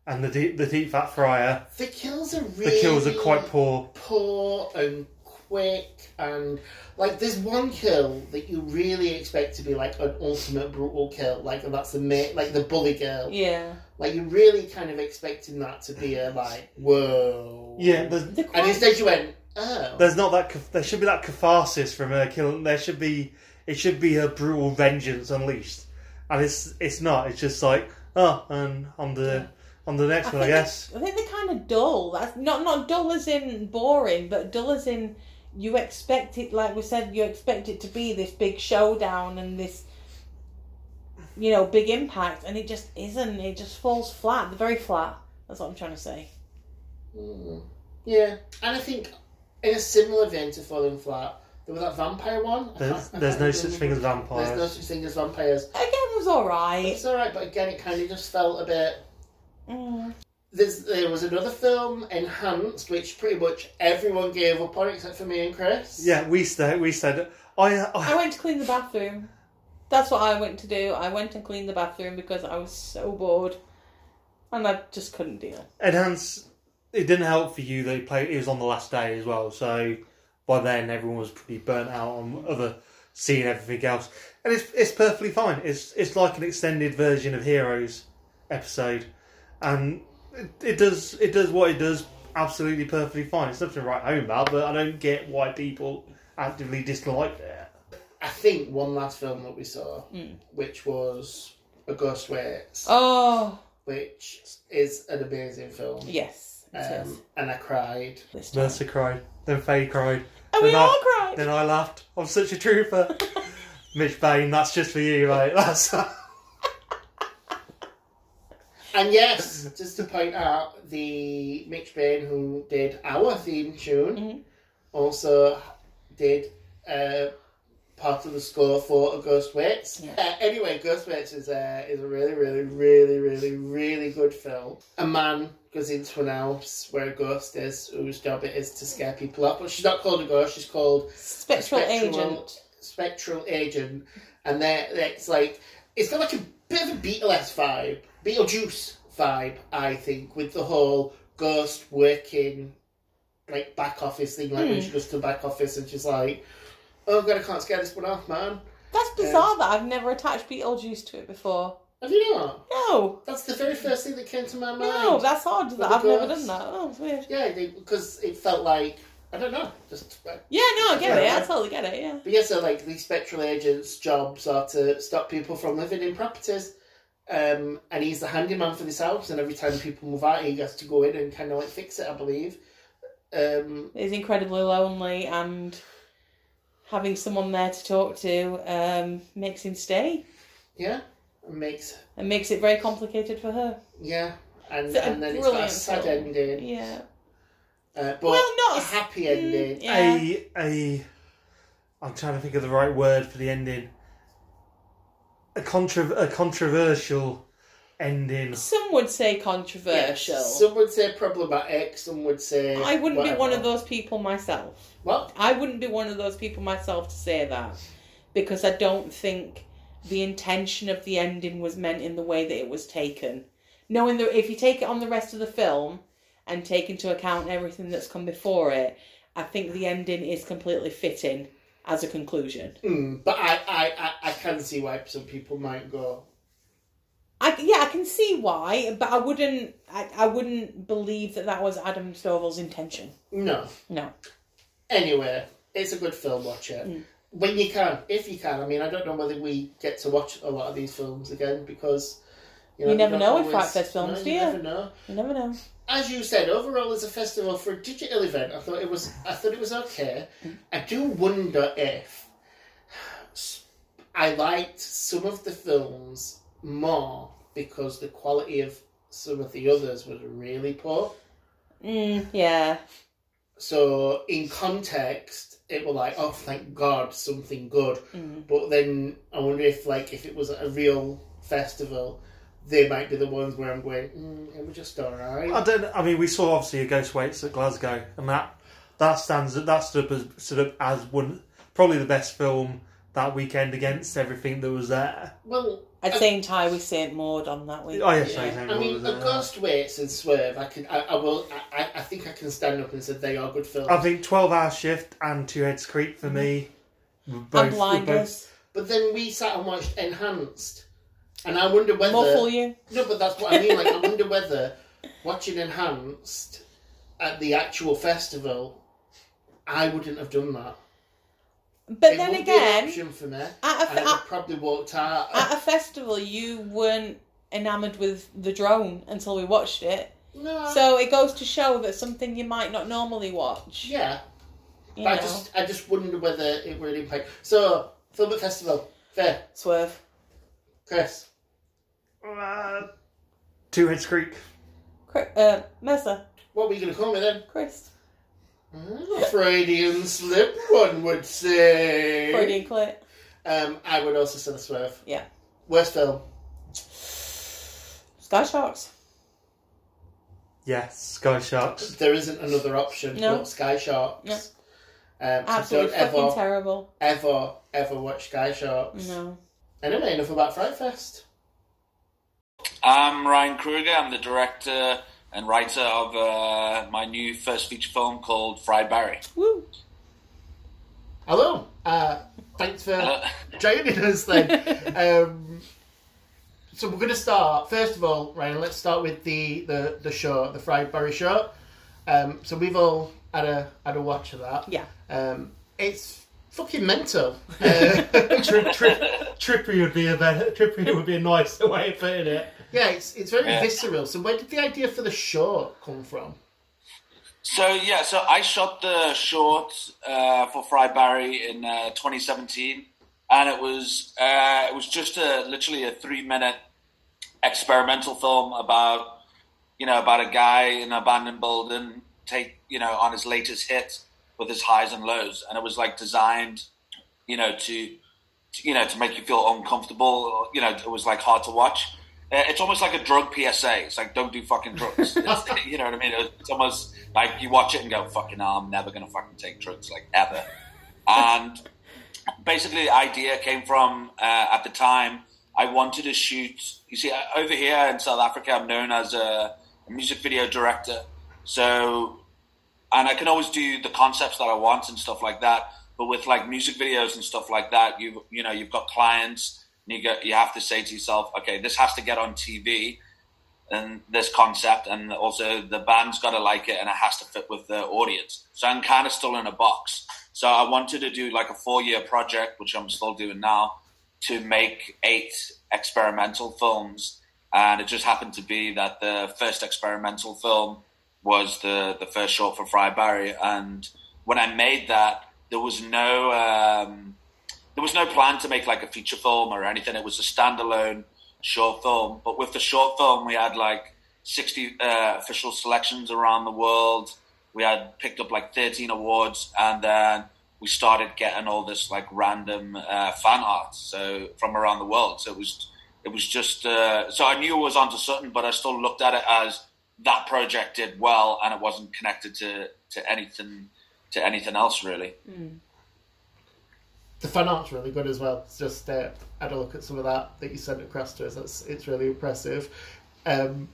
and the deep the deep fat fryer. The kills are really The kills are quite poor. poor and quick and like there's one kill that you really expect to be like an ultimate brutal kill like and that's the mate like the bully girl Yeah. Like you really kind of expecting that to be a like whoa Yeah, there's, The and instead you went oh there's not that. There should be that catharsis from her killing. There should be. It should be her brutal vengeance unleashed, and it's it's not. It's just like oh, and on the on the next I one, I think guess. I think they're kind of dull. That's not not dull as in boring, but dull as in you expect it. Like we said, you expect it to be this big showdown and this, you know, big impact, and it just isn't. It just falls flat. Very flat. That's what I'm trying to say. Mm. yeah and I think in a similar vein to Falling Flat there was that vampire one There's, there's no such thing as vampires. there's no such thing as vampires Again, it was all right. it's alright but again it kind of just felt a bit Mm. There's, there was another film, Enhanced, which pretty much everyone gave up on except for me and Chris. Yeah, we said we said I, I I went to clean the bathroom. That's what I went to do. I went and cleaned the bathroom because I was so bored, and I just couldn't deal. enhance. It didn't help for you it played. It was on the last day as well, so by then everyone was pretty burnt out on other seeing everything else, and it's it's perfectly fine. It's it's like an extended version of Heroes episode, and it, it does it does what it does absolutely perfectly fine. It's nothing to write home about, but I don't get why people actively dislike it. I think one last film that we saw, Mm. which was A Ghost Waits, Oh which is an amazing film. yes, it is. Um, and I cried. This time. Mercer cried, then Faye cried, And we then all I- cried. then I laughed. I'm such a trooper. Mitch Bain, that's just for you, mate. That's And yes, just to point out, the Mitch Bain who did our theme tune Mhm. also did uh, part of the score for A Ghost Waits. Yeah. Uh, anyway, Ghost Waits is, uh, is a really, really, really, really, really good film. A man goes into an house where a ghost is, whose job it is to scare people up. But she's not called a ghost, she's called Spectral, Spectral- agent. spectral agent, and then it's like it's got like a bit of a Beatles vibe, Beetlejuice vibe, I think, with the whole ghost working like back office thing, like when Hmm. she goes to the back office and she's like, "Oh God, I can't scare this one off, man." That's bizarre that I've never attached Beetlejuice to it before. Have you not? No, That's the very first thing that came to my mind. no, that's odd that I've never done that. Oh, weird. yeah, because it felt like I don't know, just. uh, Yeah, no, I get it. I totally get it. Yeah. But yeah, so like these spectral agents' jobs are to stop people from living in properties. Um, and he's the handyman for this house, and every time people move out, he gets to go in and kind of like fix it, I believe. Um, He's incredibly lonely, and having someone there to talk to um, makes him stay, yeah, and makes and makes it very complicated for her. yeah, and, It's a and then it's got a sad film. ending, Yeah. uh, but Well, not a as- happy mm, ending. yeah. a a. I'm trying to think of the right word for the ending. A contra- a controversial ending. Some would say Yes, controversial. Some would say problematic. Some would say I wouldn't be one of those people myself. What? I wouldn't be one of those people myself to say that because I don't think the intention of the ending was meant in the way that it was taken. Knowing that if you take it on the rest of the film and take into account everything that's come before it, I think the ending is completely fitting as a conclusion. Mm, but I, I, I, I can see why some people might go. I, yeah, I can see why, but I wouldn't. I, I wouldn't believe that that was Adam Stovall's intention. No. No. Anyway, it's a good film. Watch it Mm. when you can, if you can. I mean, I don't know whether we get to watch a lot of these films again because You they never don't know with always- Fest films, no, do you you? never know. You never know. As you said, overall as a festival for a digital event, I thought it was. I thought it was okay. I do wonder if I liked some of the films more because the quality of some of the others was really poor. Mm, yeah. So in context, it was like, oh, thank God, something good. Mm. But then I wonder if, like, if it was a real festival, they might be the ones where I'm going, mm, it was just alright. I don't. I mean, we saw obviously a Ghost Waits at Glasgow, and that that stands that stood up as stood up as one probably the best film that weekend against everything that was there. Well, I'd say in tie with Saint Maud on that week. Oh yes, yeah. yeah, I mean, a Ghost Waits and Swerve, I can, I, I will, I, I- I think I can stand up and say they are good films. I think Twelve Hour Shift and Two Heads Creek for me. were both- Mm-hmm. and were Blinders. But then we sat and watched Enhanced, and I wonder whether More fool you. no, but that's what I mean. Like, I wonder whether watching Enhanced at the actual festival, I wouldn't have done that. But It then would be an again, option for me. at I a, would at, probably walked out. at a festival, you weren't enamoured with the drone until we watched it. no, So it goes to show that something you might not normally watch. yeah, You but I just, I just wonder whether it would impact. So, film at festival, fair, Swerve. Chris. Two Heads Creek. Chri- Uh, Mercer. What were you going to call me then? Chris. Ah, Freudian slip, one would say. Freudian clit. Um, I would also say the Swerve. Yeah. Worst film. Sky Sharks. Yes, Sky Sharks. There isn't another option No. but Sky Sharks. No. Um, Absolutely don't fucking ever, terrible. ever, ever watch Sky Sharks. No. Anyway, enough about Fright Fest. I'm Ryan Kruger. I'm the director and writer of uh, my new first feature film called Fried Barry. Woo. Hello. Uh, thanks for Hello. joining us then. um, so we're going to start, first of all, Ryan, let's start with the, the, the show, the Fried Barry show. Um, so we've all had a, had a watch of that. Yeah. Um, it's fucking mental. Uh, Trip, trip, trippy would be a better. Trippy would be a nicer way of putting it. Yeah, it's, it's very visceral. So where did the idea for the short come from? So yeah, so I shot the short uh, for Fried Barry in uh, 2017, and it was uh, it was just a literally a three minute experimental film about you know about a guy in an abandoned building take you know on his latest hit with his highs and lows, and it was like designed you know to you know to make you feel uncomfortable. You know, it was like hard to watch. Uh, It's almost like a drug PSA. It's like don't do fucking drugs. You know what I mean? It's almost like you watch it and go, "Fucking, hell, I'm never gonna fucking take drugs like ever." And basically, the idea came from uh, at the time I wanted to shoot. You see, uh, over here in South Africa, I'm known as a, a music video director. So, and I can always do the concepts that I want and stuff like that. But with like music videos and stuff like that, you you know you've got clients, and you get you have to say to yourself, okay, this has to get on TV, and this concept, and also the band's got to like it, and it has to fit with the audience. So I'm kind of still in a box. So I wanted to do like a four year project, which I'm still doing now, to make eight experimental films. And it just happened to be that the first experimental film was the, the first short for Fried Barry. And when I made that, there was no um, there was no plan to make like a feature film or anything. It was a standalone short film. But with the short film, we had like 60 uh, official selections around the world. We had picked up like 13 awards, and then we started getting all this like random uh, fan art so from around the world. So it was it was just uh, so I knew it was onto something, but I still looked at it as that project did well, and it wasn't connected to to anything to anything else really. The fan art's really good as well. Just uh, had a look at some of that that you sent across to us. That's, it's really impressive. Um,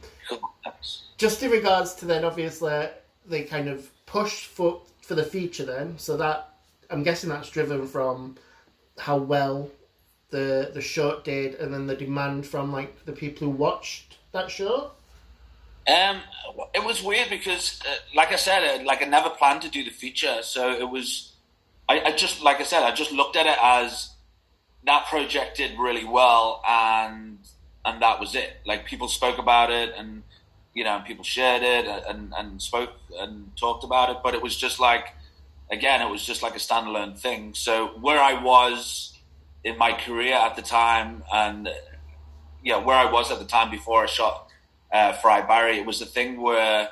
just in regards to then, obviously, they kind of pushed for for the feature then. So that I'm guessing that's driven from how well the the short did, and then the demand from like the people who watched that show? Um, it was weird because, uh, like I said, uh, like I never planned to do the feature, so it was. I, I just, like I said, I just looked at it as that project did really well, and and that was it. Like people spoke about it, and you know, people shared it, and and spoke and talked about it, but it was just like, again, it was just like a standalone thing. So where I was in my career at the time, and yeah, where I was at the time before I shot uh, Fried Barry. It was a thing where,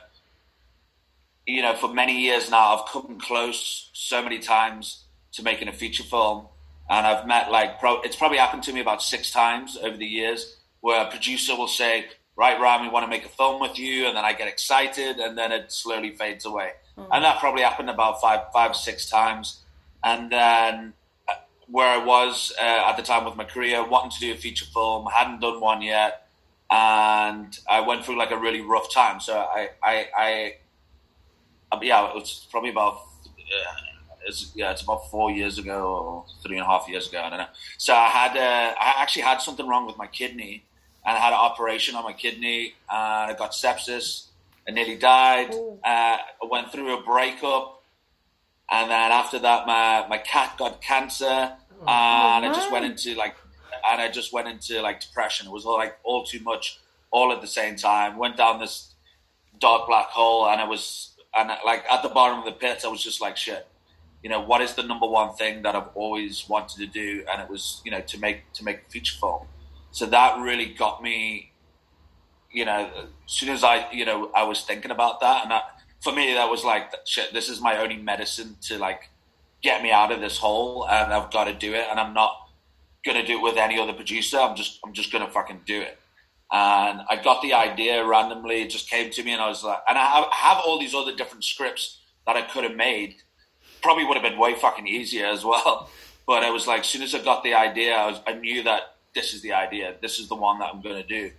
you know, for many years now, I've come close so many times to making a feature film, and I've met like pro- it's probably happened to me about six times over the years where a producer will say, "Right, Ryan, we want to make a film with you," and then I get excited, and then it slowly fades away, mm-hmm. and that probably happened about five, five, six times, and then uh, where I was uh, at the time with my career, wanting to do a feature film, hadn't done one yet and I went through like a really rough time. So I, I, I yeah, it was probably about, uh, it's, yeah, it's about four years ago or three and a half years ago. I don't know. So I had, uh, I actually had something wrong with my kidney, and I had an operation on my kidney, and I got sepsis. I nearly died. Uh, I went through a breakup, and then after that, my my cat got cancer, oh, and I just went into like and I just went into like depression. It was all, like all too much, all at the same time. Went down this dark black hole, and I was and uh, like at the bottom of the pit, I was just like shit. You know, what is the number one thing that I've always wanted to do? And it was, you know, to make to make feature film. So that really got me. You know, as soon as I, you know, I was thinking about that, and that, for me, that was like, shit. This is my only medicine to like get me out of this hole, and I've got to do it. And I'm not gonna do it with any other producer. I'm just I'm just gonna fucking do it. And I got the idea randomly. It just came to me, and I was like, and I have, all these other different scripts that I could have made. Probably would have been way fucking easier as well. But I was like, as soon as I got the idea, I, was, I knew that this is the idea. This is the one that I'm going to do.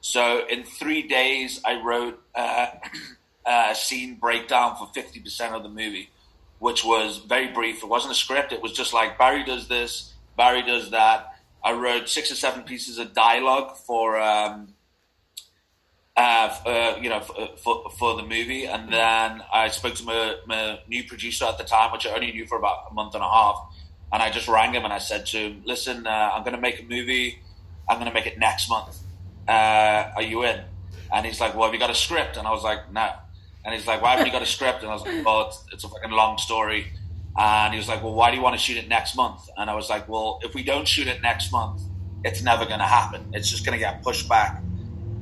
So in three days, I wrote uh, a scene breakdown for 50% of the movie, which was very brief. It wasn't a script. It was just like Barry does this, Barry does that. I wrote six or seven pieces of dialogue for, um, uh, uh, you know, for, for, for, the movie, and then I spoke to my, my new producer at the time, which I only knew for about a month and a half, and I just rang him and I said to him, "Listen, uh, I'm going to make a movie. I'm going to make it next month. Uh, are you in?" And he's like, "Well, have you got a script?" And I was like, "No." And he's like, "Why haven't you got a script?" And I was like, "Well, it's, it's a fucking long story." And he was like, Well, why do you want to shoot it next month? And I was like, Well, if we don't shoot it next month, it's never going to happen. It's just going to get pushed back.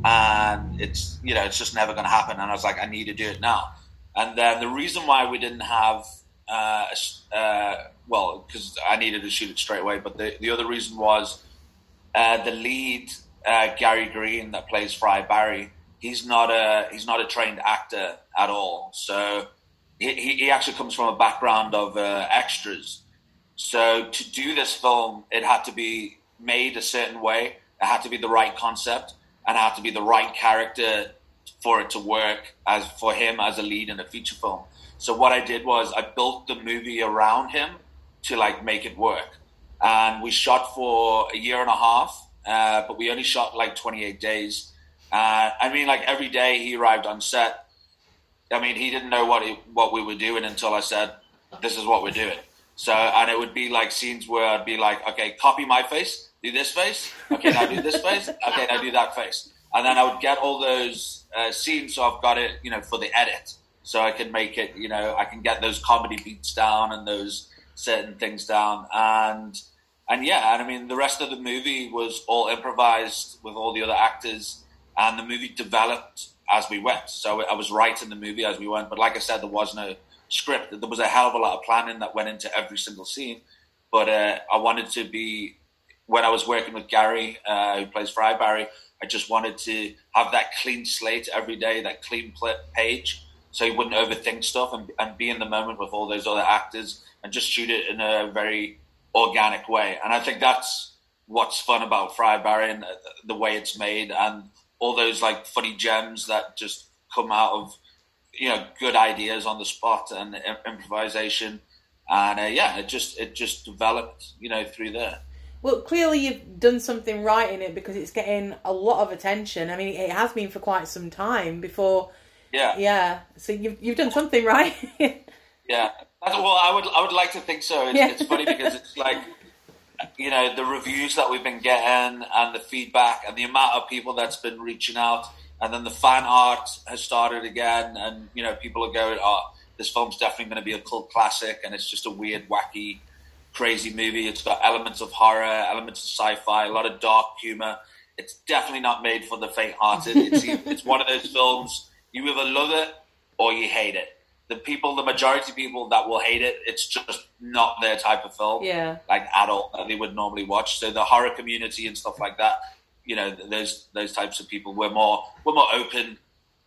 And it's, you know, it's just never going to happen. And I was like, I need to do it now. And then the reason why we didn't have, uh, uh, well, because I needed to shoot it straight away, but the, the other reason was uh, the lead, uh, Gary Green, that plays Fried Barry, he's not a he's not a trained actor at all. So he, he actually comes from a background of uh, extras. So to do this film, it had to be made a certain way. It had to be the right concept, and it had to be the right character for it to work as for him as a lead in a feature film. So what I did was I built the movie around him to like make it work, and we shot for a year and a half, uh, but we only shot like 28 days. Uh, I mean, like every day he arrived on set I mean, he didn't know what he, what we were doing until I said, "This is what we're doing." So, and it would be like scenes where I'd be like, "Okay, copy my face, do this face. Okay, now do this face. Okay, now do that face." And then I would get all those uh, scenes, so I've got it, you know, for the edit, so I can make it, you know, I can get those comedy beats down and those certain things down, and and yeah, and I mean, the rest of the movie was all improvised with all the other actors, and the movie developed as we went. So I was writing the movie as we went. But like I said, there was no script. There was a hell of a lot of planning that went into every single scene. But uh, I wanted to be when I was working with Gary, uh, who plays Fried Barry. I just wanted to have that clean slate every day, that clean page, so he wouldn't overthink stuff and, and be in the moment with all those other actors and just shoot it in a very organic way. And I think that's what's fun about Fried Barry and the way it's made and all those like funny gems that just come out of you know good ideas on the spot and improvisation and uh, yeah it just it just developed you know through there Well, clearly you've done something right in it because it's getting a lot of attention. I mean, it has been for quite some time before. Yeah. Yeah. So you've you've done something right. Yeah. Well, I would I would like to think so. It's, Yeah. it's funny because it's like you know the reviews that we've been getting and the feedback and the amount of people that's been reaching out. And then the fan art has started again. And you know people are going oh this film's definitely going to be a cult classic and it's just a weird wacky crazy movie. It's got elements of horror elements of sci-fi a lot of dark humor. It's definitely not made for the faint-hearted. It's, it's one of those films you either love it or you hate it the people the majority of people that will hate it it's just not their type of film yeah. like adult that they would normally watch. So the horror community and stuff like that, you know, those those types of people we're more we're more open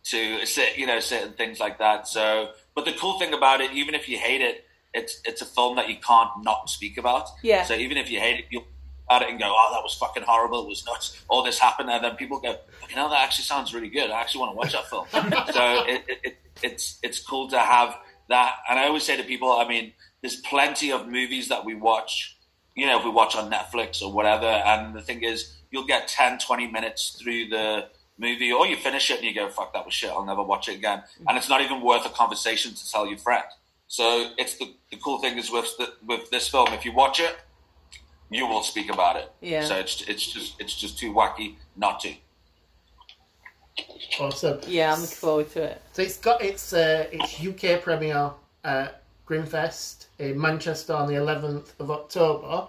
to you know certain things like that. So, but the cool thing about it, even if you hate it, it's it's a film that you can't not speak about. Yeah. So even if you hate it, you'll at it and go, "Oh, that was fucking horrible. It was nuts. All this happened," and then people go, "You know, that actually sounds really good. I actually want to watch that film." so it, it, it's it's cool to have that. And I always say to people, I mean, there's plenty of movies that we watch. You know, if we watch on Netflix or whatever, and the thing is, you'll get 10, 20 minutes through the movie, or you finish it and you go, "Fuck, that was shit. I'll never watch it again." Mm. And it's not even worth a conversation to tell your friend. So it's the, the cool thing is with the, with this film, if you watch it, you will speak about it. Yeah. So it's it's just it's just too wacky not to. Awesome. Yeah, I'm looking forward to it. So it's got its uh, its UK premiere at Grimfest in Manchester on the 11th of October.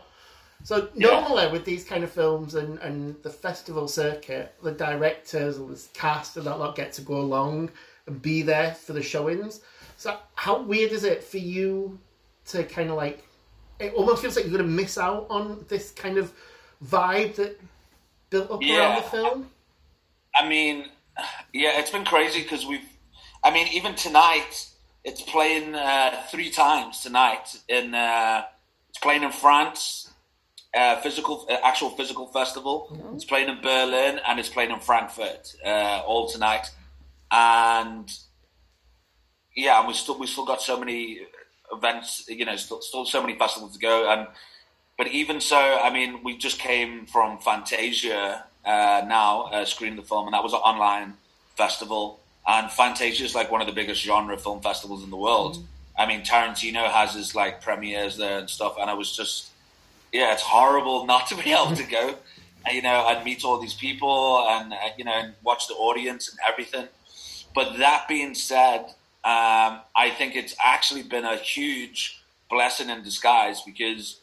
So normally with these kind of films and, and the festival circuit, the directors and the cast and that lot get to go along and be there for the showings. So how weird is it for you to kind of like? It almost feels like you're going to miss out on this kind of vibe that built up around the film. I mean, yeah, it's been crazy because we've. I mean, even tonight, it's playing uh, three times tonight. In uh, it's playing in France, uh, physical, uh, actual physical festival. It's playing in Berlin and it's playing in Frankfurt uh, all tonight. And yeah, and we still we still got so many events. You know, still still so many festivals to go. And but even so, I mean, we just came from Fantasia uh, now, uh, screened the film, and that was an online festival. And Fantasia is like one of the biggest genre film festivals in the world. I mean, Tarantino has his like premieres there and stuff, and I was just, yeah, it's horrible not to be able to go, and, you know, and meet all these people, and uh, you know, and watch the audience and everything. But that being said, um, I think it's actually been a huge blessing in disguise because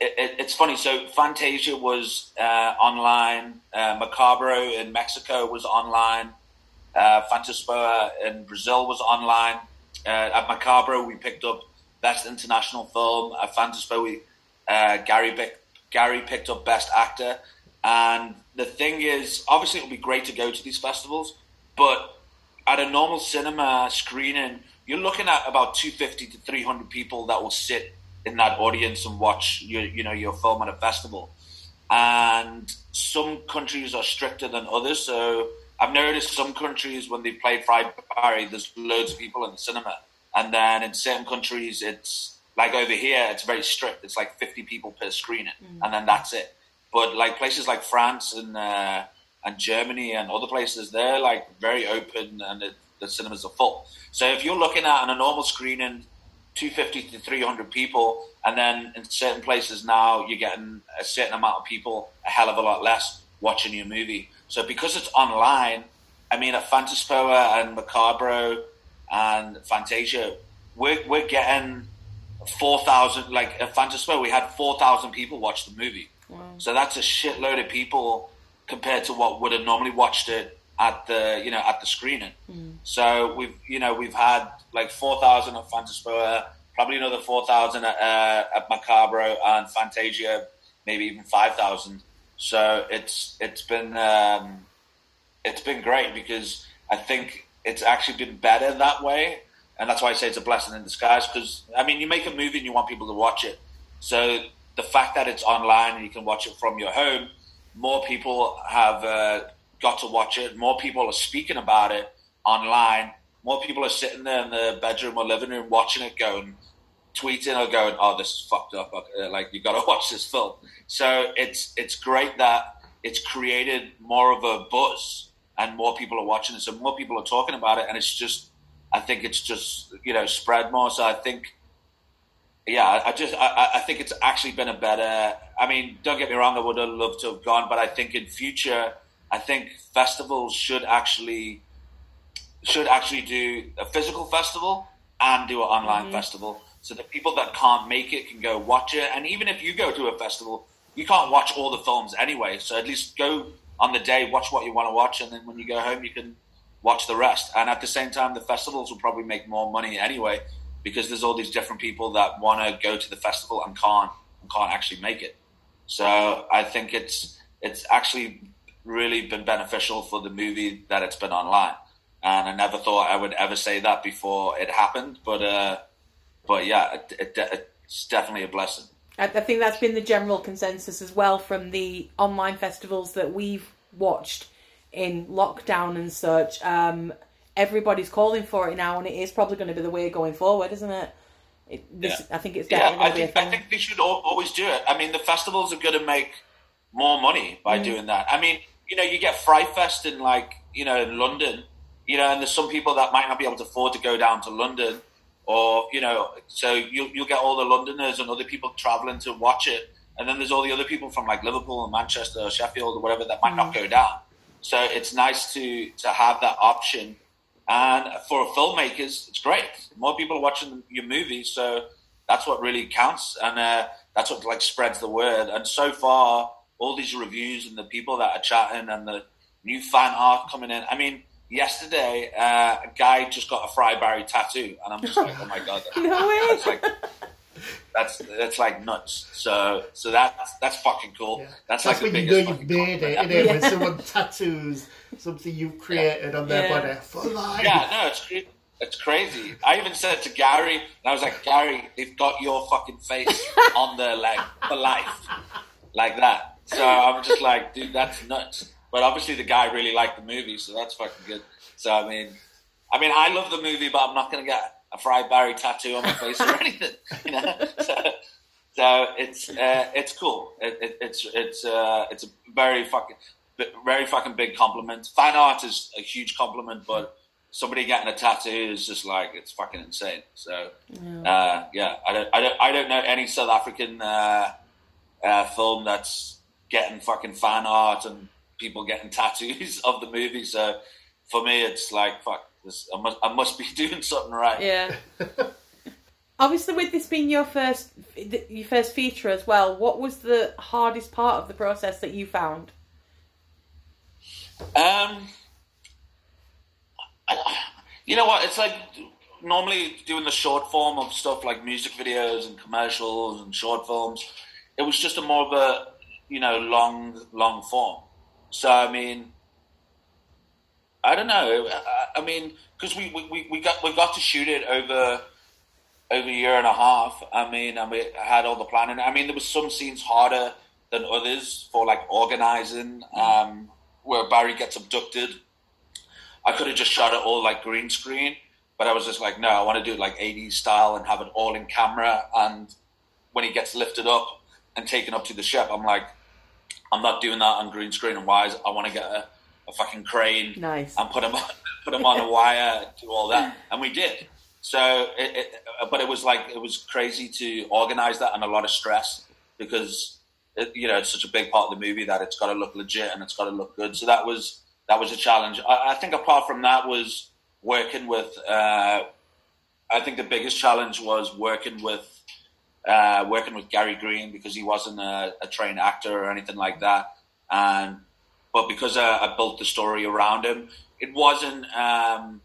it, it, it's funny. So Fantasia was uh, online. Uh, Macabro in Mexico was online. Uh, Fantaspoa in Brazil was online. Uh, at Macabro, we picked up Best International Film. At Fantaspoa, we, uh, Gary, Gary picked up Best Actor. And the thing is, obviously, it would be great to go to these festivals, but at a normal cinema screening, you're looking at about 250 to 300 people that will sit in that audience and watch your, you know, your film at a festival. And some countries are stricter than others. So I've noticed some countries when they play Fried Barry, there's loads of people in the cinema. And then in certain countries, it's like over here, it's very strict. It's like 50 people per screening, and then that's it. But like places like France and uh, and Germany and other places, they're like very open and the, the cinemas are full. So if you're looking at on a normal screening, 250 to 300 people, and then in certain places now you're getting a certain amount of people, a hell of a lot less watching your movie. So because it's online, I mean, at Fantaspoa and Macabro and Fantasia, we're, we're getting 4,000, like at Fantaspoa, we had 4,000 people watch the movie. So that's a shitload of people compared to what would have normally watched it at the, you know, at the screening. So we've, you know, we've had like 4,000 at Fantaspoa, probably another 4,000 at, uh, at Macabro and Fantasia, maybe even 5,000. So it's, it's been, um, it's been great because I think it's actually been better that way. And that's why I say it's a blessing in disguise. Because, I mean, you make a movie and you want people to watch it. So the fact that it's online and you can watch it from your home, more people have uh, got to watch it. More people are speaking about it online. More people are sitting there in the bedroom or living room watching it going, tweeting or going, "Oh, this is fucked up," like you got to watch this film. So it's it's great that it's created more of a buzz and more people are watching it, so more people are talking about it, and it's just, I think it's just you know spread more. So I think, yeah, I just I, I think it's actually been a better. I mean, don't get me wrong, I would have loved to have gone, but I think in future, I think festivals should actually should actually do a physical festival and do an online mm-hmm. festival so that people that can't make it can go watch it. And even if you go to a festival, you can't watch all the films anyway. So at least go on the day, watch what you want to watch, and then when you go home, you can watch the rest. And at the same time, the festivals will probably make more money anyway because there's all these different people that want to go to the festival and can't and can't actually make it. So I think it's it's actually really been beneficial for the movie that it's been online. And I never thought I would ever say that before it happened, but uh, but yeah, it, it, it's definitely a blessing. I think that's been the general consensus as well from the online festivals that we've watched in lockdown and such. Um, everybody's calling for it now, and it is probably going to be the way going forward, isn't it? it this, yeah. I think it's definitely yeah, I think, I think they should always do it. I mean, the festivals are going to make more money by mm. doing that. I mean, you know, you get Fright Fest in like you know in London, you know, and there's some people that might not be able to afford to go down to London or you know, so you'll you'll get all the Londoners and other people traveling to watch it, and then there's all the other people from like Liverpool and Manchester or Sheffield or whatever that might mm. not go down. So it's nice to to have that option, and for filmmakers, it's great. More people are watching your movies, so that's what really counts, and uh, that's what like spreads the word. And so far, all these reviews and the people that are chatting and the new fan art coming in. I mean, yesterday, uh, a guy just got a Fried Barry tattoo, and I'm just like, oh my god, no way. That's like, that's that's like nuts. So so that's that's fucking cool. Yeah. That's, that's like when you know you've made it, innit? Yeah. When someone tattoos something you've created yeah. on their body for life. Yeah, no, it's it's crazy. I even said it to Gary, and I was like, Gary, they've got your fucking face on their leg for life, like that. So I'm just like, dude, that's nuts. But obviously, the guy really liked the movie, so that's fucking good. So I mean, I mean, I love the movie, but I'm not going to get a Fried Barry tattoo on my face or anything. You know, so, so it's uh, it's cool. It, it, it's it's uh, it's a very fucking very fucking big compliment. Fan art is a huge compliment, but somebody getting a tattoo is just like it's fucking insane. So yeah, uh, yeah I don't I don't I don't know any South African uh, uh, film that's getting fucking fan art and people getting tattoos of the movie. So for me, it's like fuck. This, I must I must be doing something right. Yeah. Obviously, with this being your first your first feature as well, what was the hardest part of the process that you found? Um, I, you know what? It's like normally doing the short form of stuff like music videos and commercials and short films. It was just a more of a you know long long form. So I mean, I don't know. I, I mean, because we, we, we got we got to shoot it over over a year and a half. I mean, and we had all the planning. I mean, there was some scenes harder than others for like organizing, um, where Barry gets abducted. I could have just shot it all like green screen, but I was just like, no, I want to do it like 80s style and have it all in camera. And when he gets lifted up and taken up to the ship, I'm like, I'm not doing that on green screen and wires. I want to get a, a fucking crane nice. and put them on, put him on a wire, and do all that, and we did. So, it, it, but it was like it was crazy to organize that and a lot of stress because it, you know it's such a big part of the movie that it's got to look legit and it's got to look good. So that was that was a challenge. I, I think apart from that was working with. Uh, I think the biggest challenge was working with uh, working with Gary Green because he wasn't a, a, trained actor or anything like that. And but because I, I built the story around him, it wasn't um,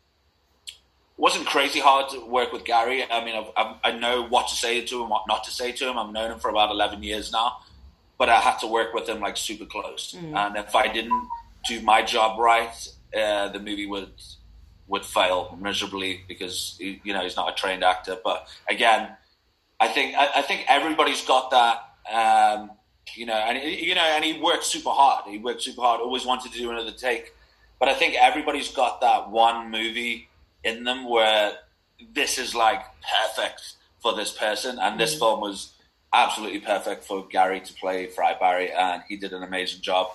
wasn't crazy hard to work with Gary. I mean, I've, I've, i know what to say to him, what not to say to him. I've known him for about eleven years now, but I had to work with him like super close. Mm. And if I didn't do my job right, uh, the movie would would fail miserably because he, you know he's not a trained actor. But again I think I, I think everybody's got that. Um, you know, and you know, and he worked super hard. He worked super hard. Always wanted to do another take, but I think everybody's got that one movie in them where this is like perfect for this person, and this film was absolutely perfect for Gary to play Fried Barry, and he did an amazing job.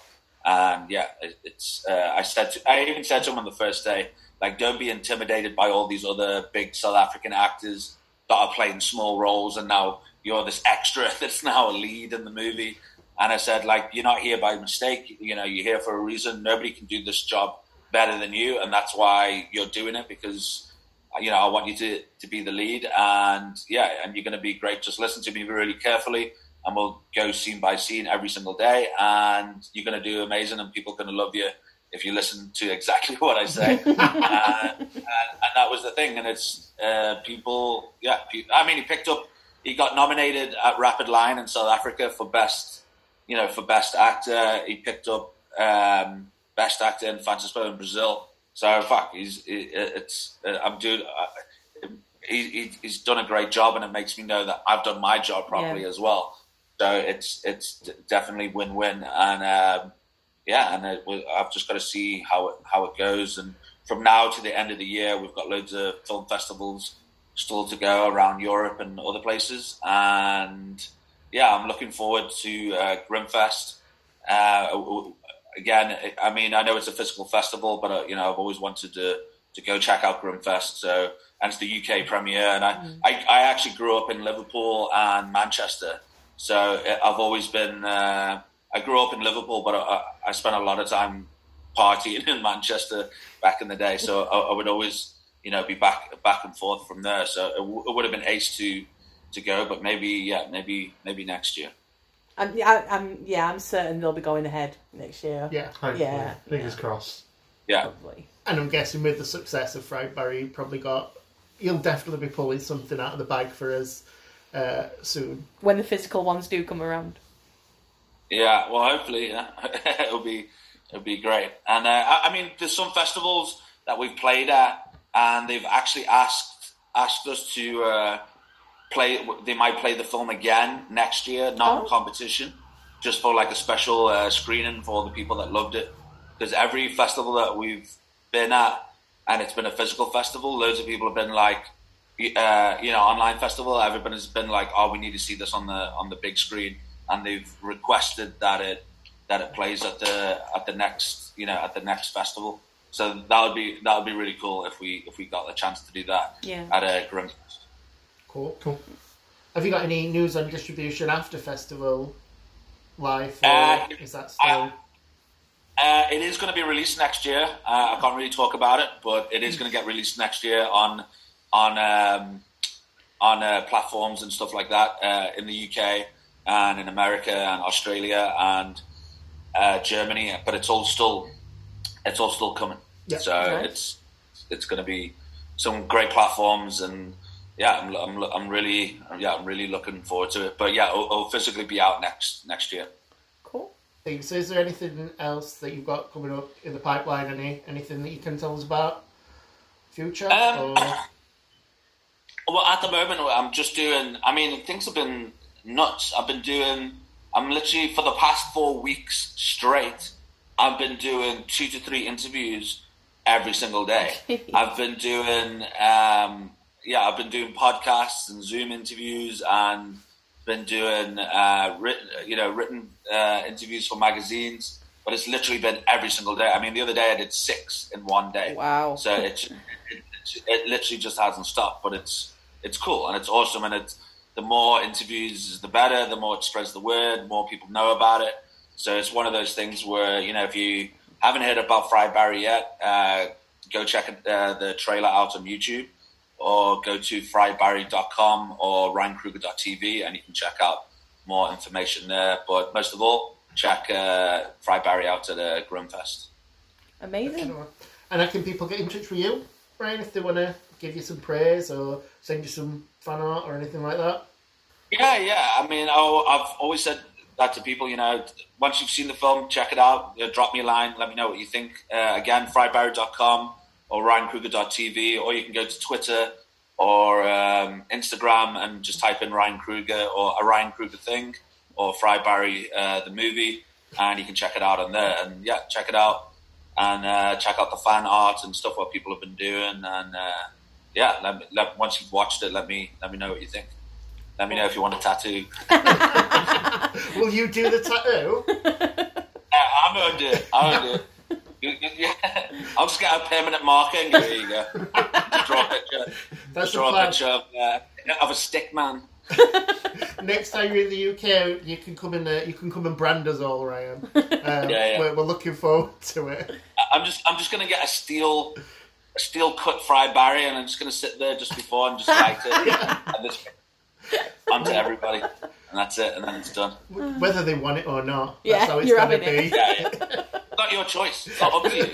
And yeah, it, it's uh, I said to, I even said to him on the first day, like, don't be intimidated by all these other big South African actors that are playing small roles, and now you're this extra that's now a lead in the movie. And I said, like, you're not here by mistake. You know, you're here for a reason. Nobody can do this job better than you, and that's why you're doing it because you know I want you to to be the lead, and yeah, and you're going to be great. Just listen to me really carefully, and we'll go scene by scene every single day, and you're going to do amazing, and people are going to love you if you listen to exactly what I say. and, and, and, that was the thing, and it's uh, people. Yeah, I mean, he picked up. He got nominated at Rapid Lion in South Africa for best you know, for best actor, he picked up um, best actor in Fantaspoa in Brazil. So fuck, he's it's uh, I'm doing. Uh, he, he's done a great job, and it makes me know that I've done my job properly yeah. as well. So it's it's definitely win win, and um, yeah, and it, I've just got to see how it how it goes. And from now to the end of the year, we've got loads of film festivals still to go around Europe and other places, and yeah, I'm looking forward to uh, Grimfest. Uh, again, I mean, I know it's a physical festival, but uh, you know, I've always wanted to to go check out Grimfest. So, and it's the UK premiere, and I, mm. I, I, actually grew up in Liverpool and Manchester, so uh, I've always been. Uh, I grew up in Liverpool, but I, I, spent a lot of time partying in Manchester back in the day. So I, I would always, you know, be back back and forth from there. So it, w- it would have been ace to to go, but maybe yeah, maybe maybe next year. I'm, yeah, I'm yeah, I'm certain they'll be going ahead next year. Yeah, Hopefully. yeah, fingers yeah. crossed. Yeah, probably. And I'm guessing with the success of Fried Barry, you probably got you'll definitely be pulling something out of the bag for us uh, soon when the physical ones do come around. Yeah, well, hopefully, yeah. it'll be it'll be great. And uh, I, I mean, there's some festivals that we've played at, and they've actually asked asked us to uh, play. They might play the film again next year, not oh. in competition, just for like a special uh, screening for the people that loved it. Because every festival that we've been at, and it's been a physical festival, loads of people have been like, uh, you know, online festival. Everybody's been like, oh, we need to see this on the on the big screen, and they've requested that it that it plays at the at the next you know at the next festival. So that would be that would be really cool if we if we got the chance to do that yeah. at a Grim Cool. Cool. Have you got any news on distribution after festival life? Uh, is that still? Uh, it is going to be released next year. Uh, I can't really talk about it, but it is going to get released next year on on um, on uh, platforms and stuff like that uh, in the UK and in America and Australia and uh, Germany. But it's all still it's all still coming. Yep. So okay. it's it's going to be some great platforms and yeah, I'm, I'm, I'm really, yeah, I'm really looking forward to it. But yeah, it'll, it'll physically be out next next year. Cool. So, is there anything else that you've got coming up in the pipeline? Any anything that you can tell us about future? Um, well, at the moment, I'm just doing. I mean, things have been nuts. I've been doing. I'm literally for the past four weeks straight. I've been doing two to three interviews every single day. I've been doing. Um, yeah, I've been doing podcasts and Zoom interviews and been doing uh, written, you know, written uh, interviews for magazines. But it's literally been every single day. I mean, the other day I did six in one day. Wow! So it, it, it, it literally just hasn't stopped. But it's it's cool and it's awesome. And it's the more interviews, the better. The more it spreads the word, more people know about it. So it's one of those things where you know if you haven't heard about Fried Barry yet, uh, go check uh, the trailer out on YouTube or go to friedbarry.com or ryankruger.tv and you can check out more information there. But most of all, check uh, Fried Barry out at uh, Grimfest. Amazing. And how can people get in touch with you, Ryan, if they want to give you some praise or send you some fan art or anything like that? Yeah, yeah. I mean, I've always said that to people. You know, once you've seen the film, check it out. Drop me a line. Let me know what you think. Uh, again, friedbarry.com or ryankruger.tv, or you can go to Twitter or um, Instagram and just type in Ryan Kruger or a Ryan Kruger thing or Fried Barry uh, the movie, and you can check it out on there. And yeah, check it out and uh, check out the fan art and stuff what people have been doing. And uh, yeah, let me, let, once you've watched it, let me let me know what you think. Let me know if you want a tattoo. Will you do the tattoo? Yeah, I'm gonna do it. I'm gonna do it. You- you- yeah. I'll just get a permanent marker and go, here you go. Just draw a picture. That's draw a picture of, uh, of a stick man. Next time you're in the UK, you can come and uh, you can come and brand us all, Ryan. Um, yeah. We're, we're looking forward to it. I'm just I'm just gonna get a steel a steel cut fried Barry and I'm just gonna sit there just before and just write it and this onto everybody. And that's it, and then it's done. Whether they want it or not, Yeah, that's how it's you're gonna having be. it. Yeah, yeah. Not your choice. It's not up to you.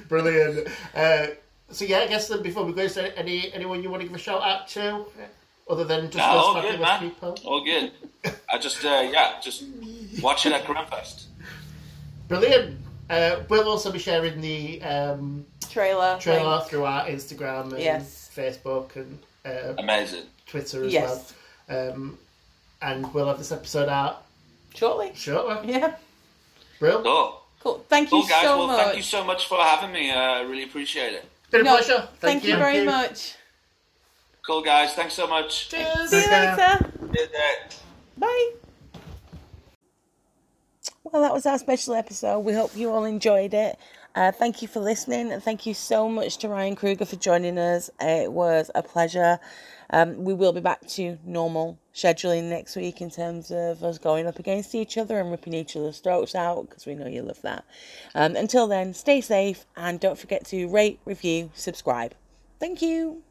Brilliant. Uh, so yeah, I guess then before we go, is there any anyone you want to give a shout out to, other than just No, all those good, fabulous man. people? All good. I just uh, yeah, just watch it at Grimfest. Brilliant. Uh, we'll also be sharing the um, Trailer. trailer link. through our Instagram and Yes. Facebook and uh, Amazing. Twitter as Yes. well. Um, and we'll have this episode out Shortly. shortly. Yeah. Real. Cool. Cool. Thank you Cool guys. so well, much. thank you so much for having me. Uh, I really appreciate it. Been a No, pleasure. Thank, you very much. Cool guys. Thanks so much. Cheers. See you later. Good day. Bye. Well, that was our special episode. We hope you all enjoyed it. Uh, thank you for listening, and thank you so much to Ryan Kruger for joining us. It was a pleasure. Um, we will be back to normal scheduling next week in terms of us going up against each other and ripping each other's throats out because we know you love that. Um, until then, stay safe and don't forget to rate, review, subscribe. Thank you.